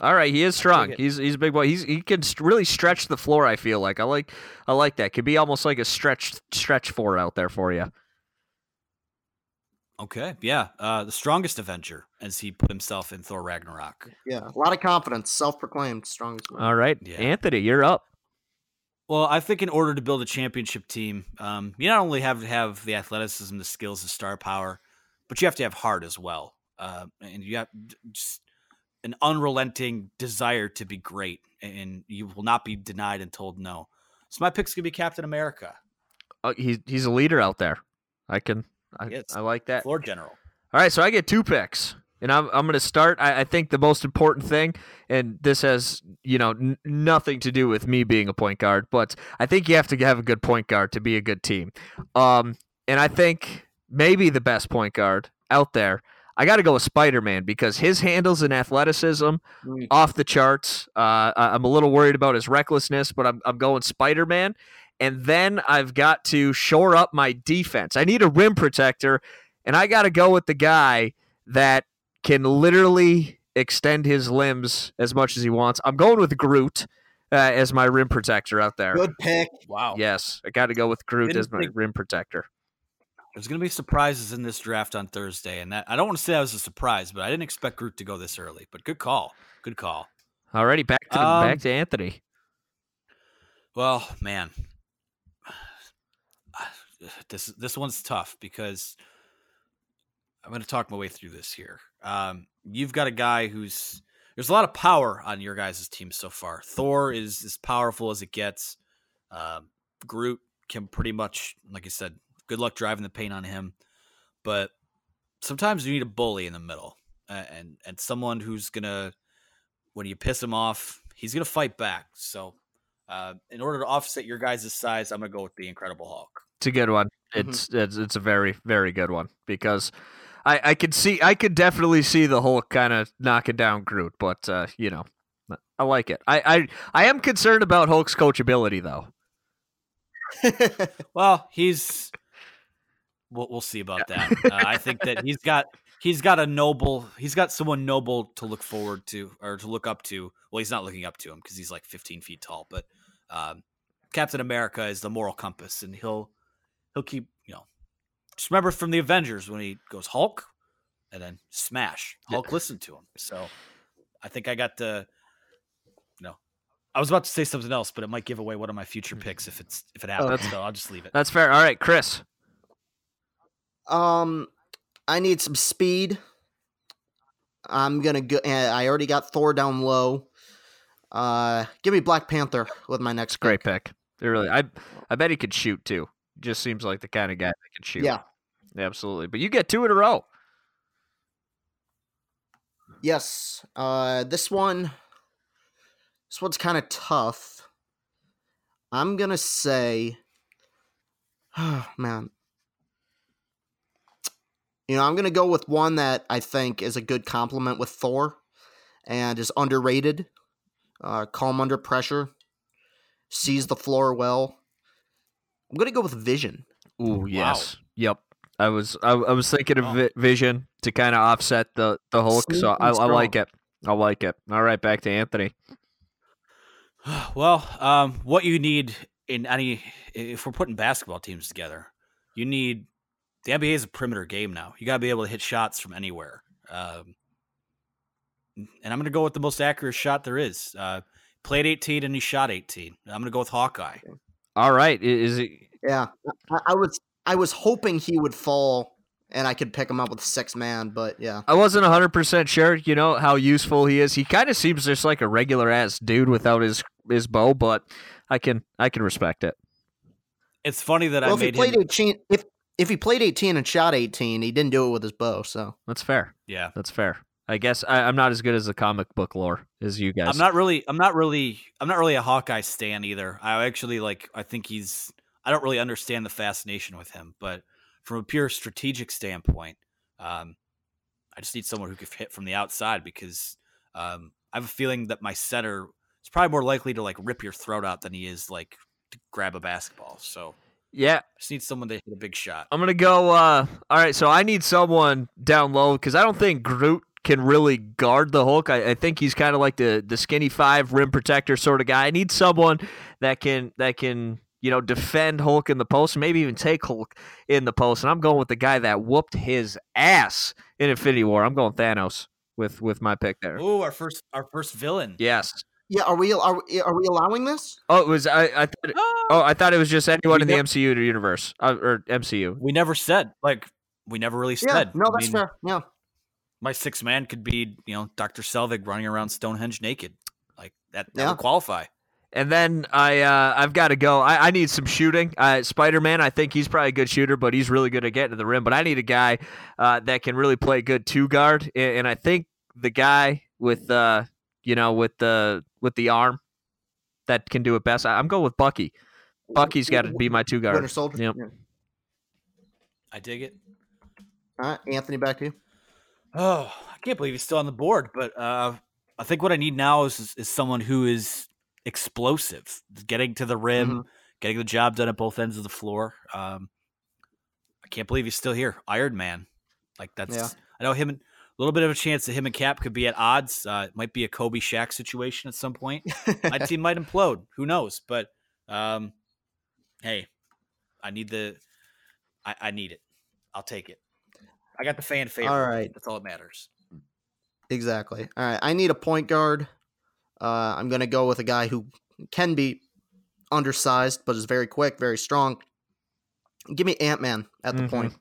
All right, he is strong. He's he's a big boy. He's he can st- really stretch the floor. I feel like I like I like that. Could be almost like a stretch stretch four out there for you. Okay, yeah, uh, the strongest Avenger, as he put himself in Thor Ragnarok. Yeah, a lot of confidence, self-proclaimed strongest. man. All right, Yeah. Anthony, you're up. Well, I think in order to build a championship team, um, you not only have to have the athleticism, the skills, the star power, but you have to have heart as well, uh, and you have just an unrelenting desire to be great, and you will not be denied and told no. So my pick's gonna be Captain America, Uh, he's he's a leader out there. I can I, Yes. I like that. floor general. All right, so I get two picks, and I'm I'm going to start. I, I think the most important thing, and this has you know n- nothing to do with me being a point guard, but I think you have to have a good point guard to be a good team. Um, and I think maybe the best point guard out there. I got to go with Spider Man because his handles and athleticism Mm. off the charts. Uh, I'm a little worried about his recklessness, but I'm I'm going Spider Man. And then I've got to shore up my defense. I need a rim protector, and I got to go with the guy that can literally extend his limbs as much as he wants. I'm going with Groot uh, as my rim protector out there. Good pick. Wow. Yes, I got to go with Groot Didn't as my think- rim protector. There's gonna be surprises in this draft on Thursday, and that I don't want to say that was a surprise, but I didn't expect Groot to go this early. But good call, good call. Alrighty, back to Um, back to Anthony. Well, man, this this one's tough because I'm going to talk my way through this here. Um, you've got a guy who's there's a lot of power on your guys' team so far. Thor is as powerful as it gets. Um, Groot can pretty much, like I said, good luck driving the paint on him. But sometimes you need a bully in the middle, uh, and and someone who's gonna, when you piss him off, he's gonna fight back. So, uh, in order to offset your guys' size, I'm gonna go with the Incredible Hulk. It's a good one. It's it's it's a very very good one because I I could see I could definitely see the Hulk kind of knocking down Groot, but uh, you know I like it. I I I am concerned about Hulk's coachability though. Well, he's. We'll, we'll see about that. Uh, I think that he's got he's got a noble he's got someone noble to look forward to or to look up to. Well, he's not looking up to him because he's like 15 feet tall, but um, Captain America is the moral compass, and he'll he'll keep you know. Just remember from the Avengers when he goes Hulk, and then smash. Hulk listened to him, so I think I got the. You know, I was about to say something else, but it might give away one of my future picks if it's if it happens. that's- so I'll just leave it. That's fair. All right, Chris. Um, I need some speed. I'm gonna go. uh, I already got Thor down low. Uh, give me Black Panther with my next Great pick. It really, I I bet he could shoot too. Just seems like the kind of guy that can shoot. Yeah. absolutely. But you get two in a row. Yes. Uh, this one. This one's kind of tough. I'm gonna say. Oh man. You know, I'm gonna go with one that I think is a good compliment with Thor, and is underrated. Uh, calm under pressure, sees the floor well. I'm gonna go with Vision. Ooh, yes. Yep. I was I, I was thinking of Vi- Vision to kind of offset the the Hulk, so I, I like it. I like it. All right, back to Anthony. Well, um, what you need in any if we're putting basketball teams together, you need the NBA is a perimeter game now. You got to be able to hit shots from anywhere. Um, and I'm going to go with the most accurate shot there is. Uh, played 18 and he shot 18. I'm going to go with Hawkeye. All right, is it? Yeah, I, I was I was hoping he would fall, and I could pick him up with six man, but yeah. I wasn't hundred percent sure. You know how useful he is. He kind of seems just like a regular ass dude without his his bow, but I can I can respect it. It's funny that well, I if he made played him. eighteen, if if he played eighteen and shot eighteen, he didn't do it with his bow. So That's fair. Yeah. That's fair. I guess I, I'm not as good as the comic book lore as you guys. I'm not really. I'm not really. I'm not really a Hawkeye stan either. I actually like. I think he's. I don't really understand the fascination with him, but from a pure strategic standpoint, um, I just need someone who can hit from the outside because um, I have a feeling that my center is probably more likely to like rip your throat out than he is like to grab a basketball. So Yeah, just need someone to hit a big shot. I'm gonna go. Uh, all right, so I need someone down low because I don't think Groot can really guard the Hulk. I, I think he's kind of like the the skinny five rim protector sort of guy. I need someone that can that can you know defend Hulk in the post, maybe even take Hulk in the post. And I'm going with the guy that whooped his ass in Infinity War. I'm going Thanos with with my pick there. Oh, our first our first villain. Yes. yeah, are we are we, are we allowing this? Oh, it was I. I thought. Oh, I thought it was just anyone We in the nev- MCU universe uh, or MCU. We never said like we never really Yeah, said. no, I that's mean, fair. Yeah, my six man could be, you know, Dr. Selvig running around Stonehenge naked. Like that, that Yeah. would qualify. And then I uh, I've got to go. I, I need some shooting. Uh, Spider Man, I think he's probably a good shooter, but he's really good at getting to the rim. But I need a guy uh, that can really play good two guard. And, and I think the guy with uh, you know with the with the arm that can do it best. I, I'm going with Bucky. Bucky's got to be my two guard. Winter Soldier. Yep. Yeah. I dig it. All right, Anthony, back to you. Oh, I can't believe he's still on the board. But uh, I think what I need now is, is someone who is explosive, getting to the rim, Mhm. getting the job done at both ends of the floor. Um, I can't believe he's still here. Iron Man, like that's. Yeah. I know him. and- A little bit of a chance that him and Cap could be at odds. Uh, it might be a Kobe Shaq situation at some point. my team might implode. Who knows? But um, hey, I need the. I, I need it. I'll take it. I got the fan favorite. All right. That's all that matters. Exactly. All right, I need a point guard. Uh, I'm going to go with a guy who can be undersized, but is very quick, very strong. Give me Ant Man at the Mhm. point.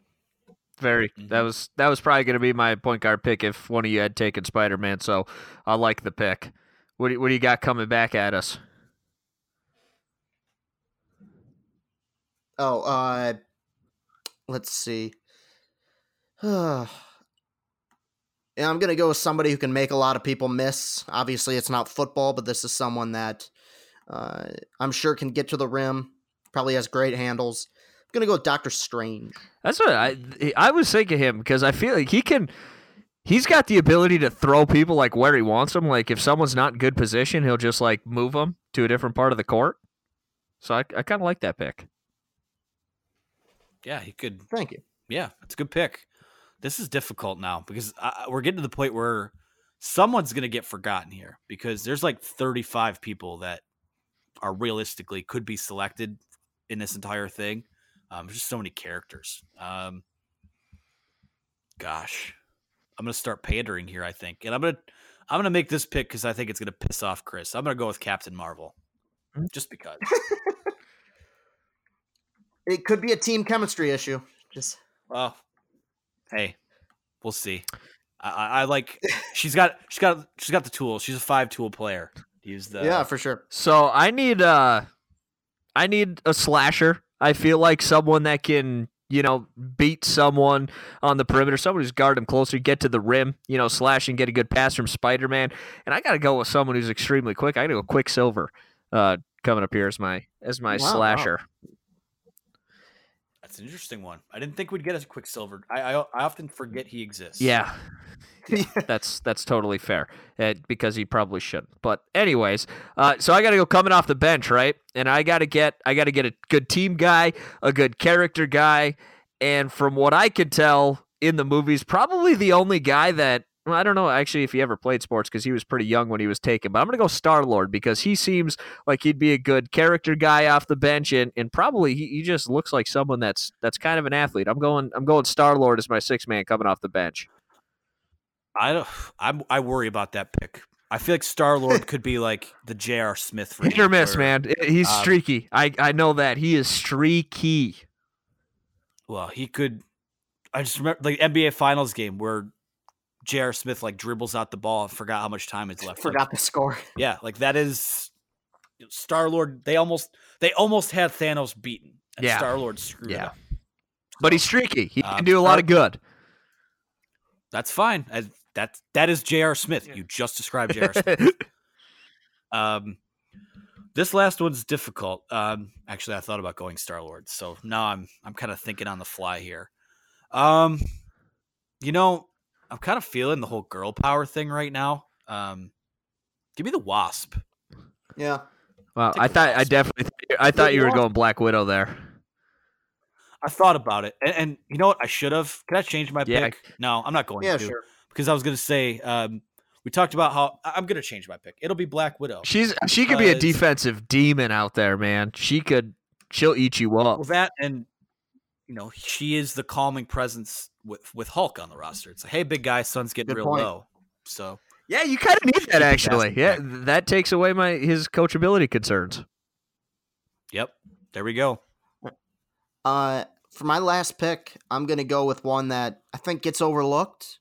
Very. That was that was probably going to be my point guard pick if one of you had taken Spider Man. So I like the pick. What do, what do you got coming back at us? Oh, uh, let's see. yeah, I'm gonna go with somebody who can make a lot of people miss. Obviously, it's not football, but this is someone that uh, I'm sure can get to the rim. Probably has great handles. I'm gonna go with Doctor Strange. That's what I I was thinking him because I feel like he can. He's got the ability to throw people like where he wants them. Like if someone's not in good position, he'll just like move them to a different part of the court. So I, I kind of like that pick. Yeah, he could. Thank you. Yeah, it's a good pick. This is difficult now because I, we're getting to the point where someone's going to get forgotten here because there's like 35 people that are realistically could be selected in this entire thing. Um, there's just so many characters. Um, gosh, I'm going to start pandering here. I think, and I'm going to I'm going to make this pick because I think it's going to piss off Chris. I'm going to go with Captain Marvel, just because. It could be a team chemistry issue. Just Well, hey, we'll see. I, I, I like she's got she's got she's got the tools. She's a five tool player. Use the yeah, for sure. So I need uh I need a slasher. I feel like someone that can, you know, beat someone on the perimeter, someone who's guard him closer, get to the rim, you know, slash and get a good pass from Spider Man. And I gotta go with someone who's extremely quick. I gotta go Quicksilver, uh, coming up here as my as my Wow, wow. That's an interesting one. I didn't think we'd get a Quicksilver. I I, I often forget he exists. Yeah. that's that's totally fair uh, because he probably shouldn't. But anyways, uh, so I got to go coming off the bench, right? And I got to get I got to get a good team guy, a good character guy, and from what I could tell in the movies, probably the only guy that well, I don't know actually if he ever played sports because he was pretty young when he was taken. But I'm gonna go Star Lord because he seems like he'd be a good character guy off the bench, and, and probably he, he just looks like someone that's that's kind of an athlete. I'm going I'm going Star Lord as my six man coming off the bench. I don't. I I worry about that pick. I feel like Star Lord could be like the J.R. Smith. For Hit or miss, where, man. He's um, streaky. I, I know that. He is streaky. Well, he could. I just remember the NBA Finals game where J.R. Smith like dribbles out the ball. and Forgot how much time is left. Forgot the score. Yeah, like that is Star Lord. They almost they almost had Thanos beaten. And Yeah. Star Lord screwed Yeah. up. But he's streaky. He Um, can do a lot of good. That's fine. As- That that is J.R. Smith. You just described J.R. Smith. um, this last one's difficult. Um, actually, I thought about going Star Lord, so now I'm I'm kind of thinking on the fly here. Um, you know, I'm kind of feeling the whole girl power thing right now. Um, give me the Wasp. Yeah. Well, I the thought I Wasp. definitely I thought you were going Black Widow there. I thought about it, and, and you know what? I should have. Can I change my Yeah. pick? No, I'm not going Yeah, to. sure. Because I was going to say, um, we talked about how I- I'm going to change my pick. It'll be Black Widow. She's she could be a defensive demon out there, man. She could she'll eat you up. Well, that and you know she is the calming presence with with Hulk on the roster. It's like, hey, big guy, sun's getting Good real point. low. So Yeah, you kind of need that actually. Yeah, back. that takes away my his coachability concerns. yep, there we go. Uh, for my last pick, I'm gonna go with one that I think gets overlooked,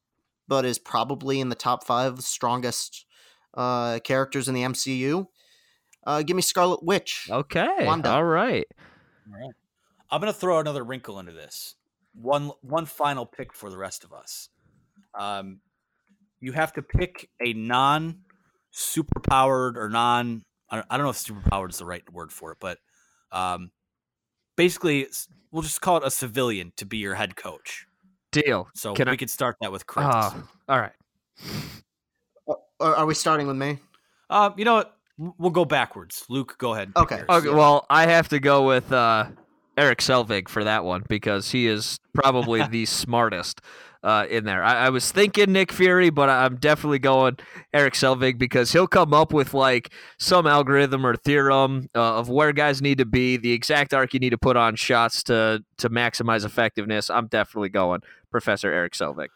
but is probably in the top five strongest uh, characters in the MCU. Uh, give me Scarlet Witch. Okay. Wanda. All right. All right. I'm going to throw another wrinkle into this. One one final pick for the rest of us. Um, you have to pick a non superpowered or non. I don't know if superpowered is the right word for it, but um, basically, we'll just call it a civilian to be your head coach. Deal. So Can we I- could start that with Chris. Oh, all right. Are, are we starting with me? Uh, you know what? We'll go backwards. Luke, go ahead. Okay. yours. Okay, well, I have to go with uh, Erik Selvig for that one because he is probably the smartest uh, in there. I, I was thinking Nick Fury, but I'm definitely going Erik Selvig because he'll come up with like some algorithm or theorem uh, of where guys need to be, the exact arc you need to put on shots to to maximize effectiveness. I'm definitely going Professor Erik Selvig.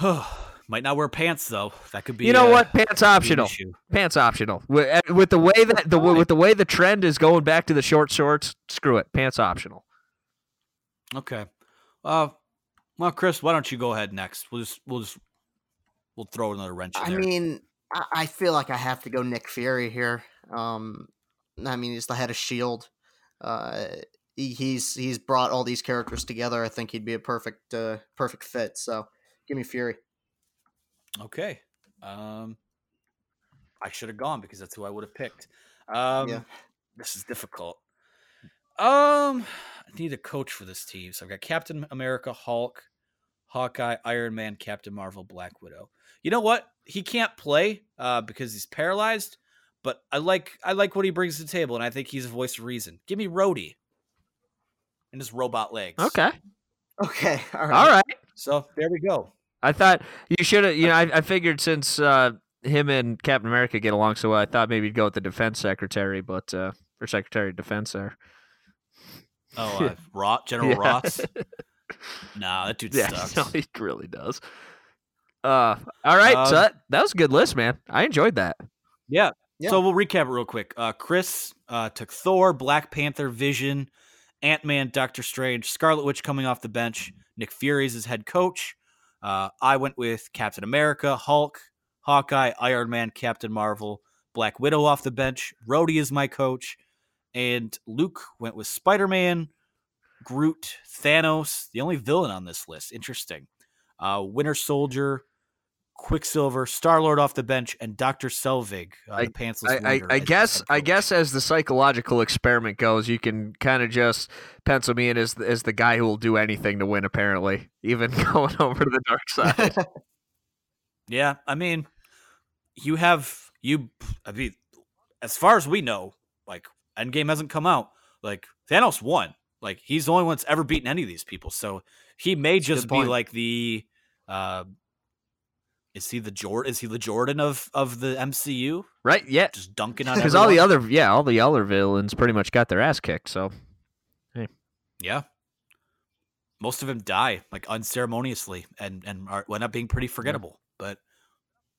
Might not wear pants though. That could be. You know uh, what? Pants optional. Pants optional. With, uh, with the way that the with the way the trend is going back to the short shorts, screw it. Pants optional. Okay. Uh, well, Chris, why don't you go ahead next? We'll just we'll just we'll throw another wrench in I there. mean, I, I feel like I have to go Nick Fury here. Um, I mean, he's the head of Shield. Uh, he, he's he's brought all these characters together. I think he'd be a perfect uh, perfect fit. So, give me Fury. Okay. Um, I should have gone because that's who I would have picked. Um, Yeah. this is difficult. Um, I need a coach for this team. So I've got Captain America, Hulk, Hawkeye, Iron Man, Captain Marvel, Black Widow. You know what? He can't play uh, because he's paralyzed. But I like I like what he brings to the table, and I think he's a voice of reason. Give me Rhodey and his robot legs. Okay. Okay. All right. All right. So there we go. I thought you should have. You know, I, I figured since uh, him and Captain America get along so well, I thought maybe you'd go with the defense secretary, but uh, or secretary of defense there. Oh, uh, Rot General Yeah. Ross. Nah, that dude Yeah, sucks. no, he really does. Uh, all right, so Um, that, that was a good list, man. I enjoyed that. Yeah. Yeah. So we'll recap it real quick. Uh, Chris uh, took Thor, Black Panther, Vision, Ant Man, Doctor Strange, Scarlet Witch coming off the bench. Nick Fury's his head coach. Uh, I went with Captain America, Hulk, Hawkeye, Iron Man, Captain Marvel, Black Widow off the bench. Rhodey is my coach. And Luke went with Spider Man, Groot, Thanos, the only villain on this list. Interesting. Uh, Winter Soldier, Quicksilver, Star Lord off the bench, and Doctor Selvig, uh, the pantsless I, I, I guess I guess as the psychological experiment goes, you can kind of just pencil me in as as the guy who will do anything to win. Apparently, even going over to the dark side. Yeah, I mean, you have you. I mean, as far as we know, like Endgame hasn't come out. Like Thanos won. Like he's the only one that's ever beaten any of these people. So he may That's just be like the. uh Is he the Jordan? Is he the Jordan of of the MCU? right? Yeah, Just dunking on because all the other yeah all the other villains pretty much got their ass kicked. So Yeah. Most of them die like unceremoniously and and are, end up being pretty forgettable. But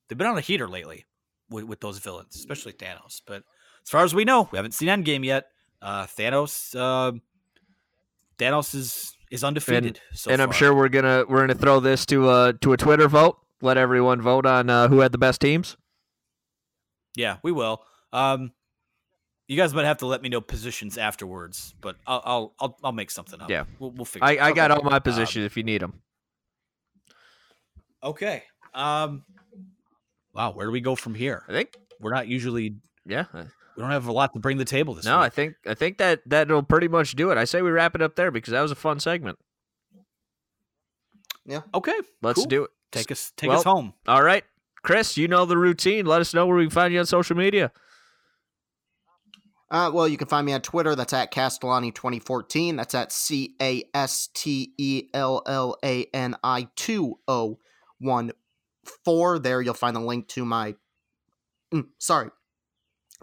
they've been on a heater lately with, with those villains, especially Thanos. But as far as we know, we haven't seen Endgame yet. Uh, Thanos, uh, Thanos is is undefeated. so and I'm sure we're gonna we're gonna throw this to a to a Twitter vote. Let everyone vote on uh, who had the best teams. Yeah, we will. Um, you guys might have to let me know positions afterwards, but I'll I'll I'll, I'll make something up. Yeah. we'll, we'll figure. I, it I got all my Um, positions if you need them. Okay. Um. Wow, where do we go from here? I think We're not usually. yeah. We don't have a lot to bring to the table this No, I think I think that that'll pretty much do it. I say we wrap it up there because that was a fun segment. Yeah. Okay, Let's cool. do it. Take us take us home. All right, Chris, you know the routine. Let us know where we can find you on social media. Uh, well, you can find me on Twitter. That's at Castellani2014. That's at C A S T E L L A N I 2014. There you'll find the link to my. Mm, sorry.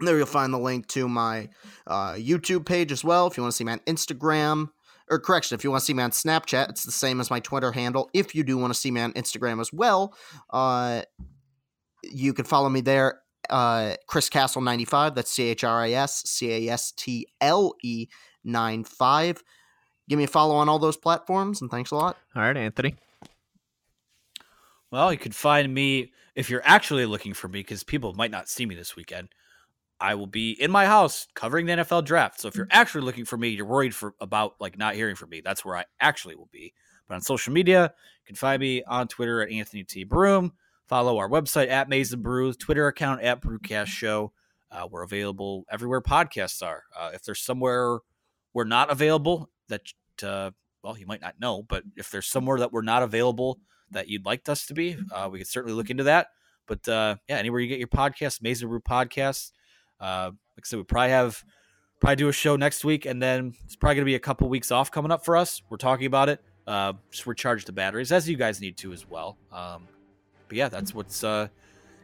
There you'll find the link to my uh, YouTube page as well. If you want to see me on Instagram, or correction, if you want to see me on Snapchat, it's the same as my Twitter handle. If you do want to see me on Instagram as well, uh, you can follow me there uh, Chris Castle 95. That's C H R I S C A S T L E 95. Give me a follow on all those platforms, and thanks a lot. All right, Anthony. Well, you can find me if you're actually looking for me because people might not see me this weekend. I will be in my house covering the NFL draft. So if you're actually looking for me, you're worried for about like not hearing from me. That's where I actually will be. But on social media, you can find me on Twitter at Anthony T. Broom. Follow our website at Mason Brews, Twitter account at Brewcast Show. Uh, we're available everywhere podcasts are. Uh, if there's somewhere we're not available that, uh, well, you might not know, but if there's somewhere that we're not available that you'd like us to be, uh, we could certainly look into that. But uh, yeah, anywhere you get your podcast, Mason Brew Podcasts. Uh, like I said, we probably have probably do a show next week, and then it's probably gonna be a couple weeks off coming up for us. We're talking about it. Uh, just recharge the batteries as you guys need to as well. Um, but yeah, that's what's uh,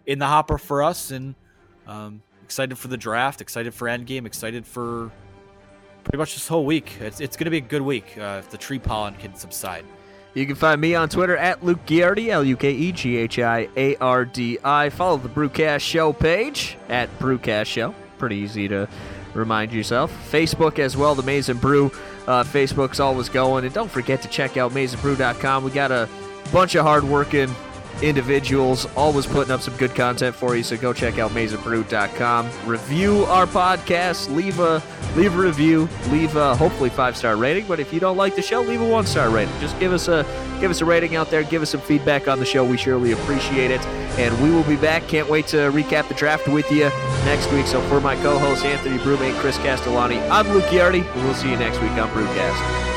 in the hopper for us, and um, excited for the draft, excited for Endgame, excited for pretty much this whole week. It's it's gonna be a good week uh, if the tree pollen can subside. You can find me on Twitter at Luke Ghiardi, L U K E G H I A R D I. Follow the Brewcast Show page at Brewcast Show. Pretty easy to remind yourself. Facebook as well, the Maze and Brew. Uh, Facebook's always going. And don't forget to check out maizenbrew.com. We got a bunch of hardworking individuals always putting up some good content for you so go check out maizenbrew.com review our podcast. Leave a leave a review. Leave a hopefully five star rating. But if you don't like the show leave a one star rating. Just give us a give us a rating out there. Give us some feedback on the show. We surely appreciate it. And we will be back. Can't wait to recap the draft with you next week. So for my co-host anthony brumate chris castellani i'm luke Ghiardi, and we'll see you next week on brewcast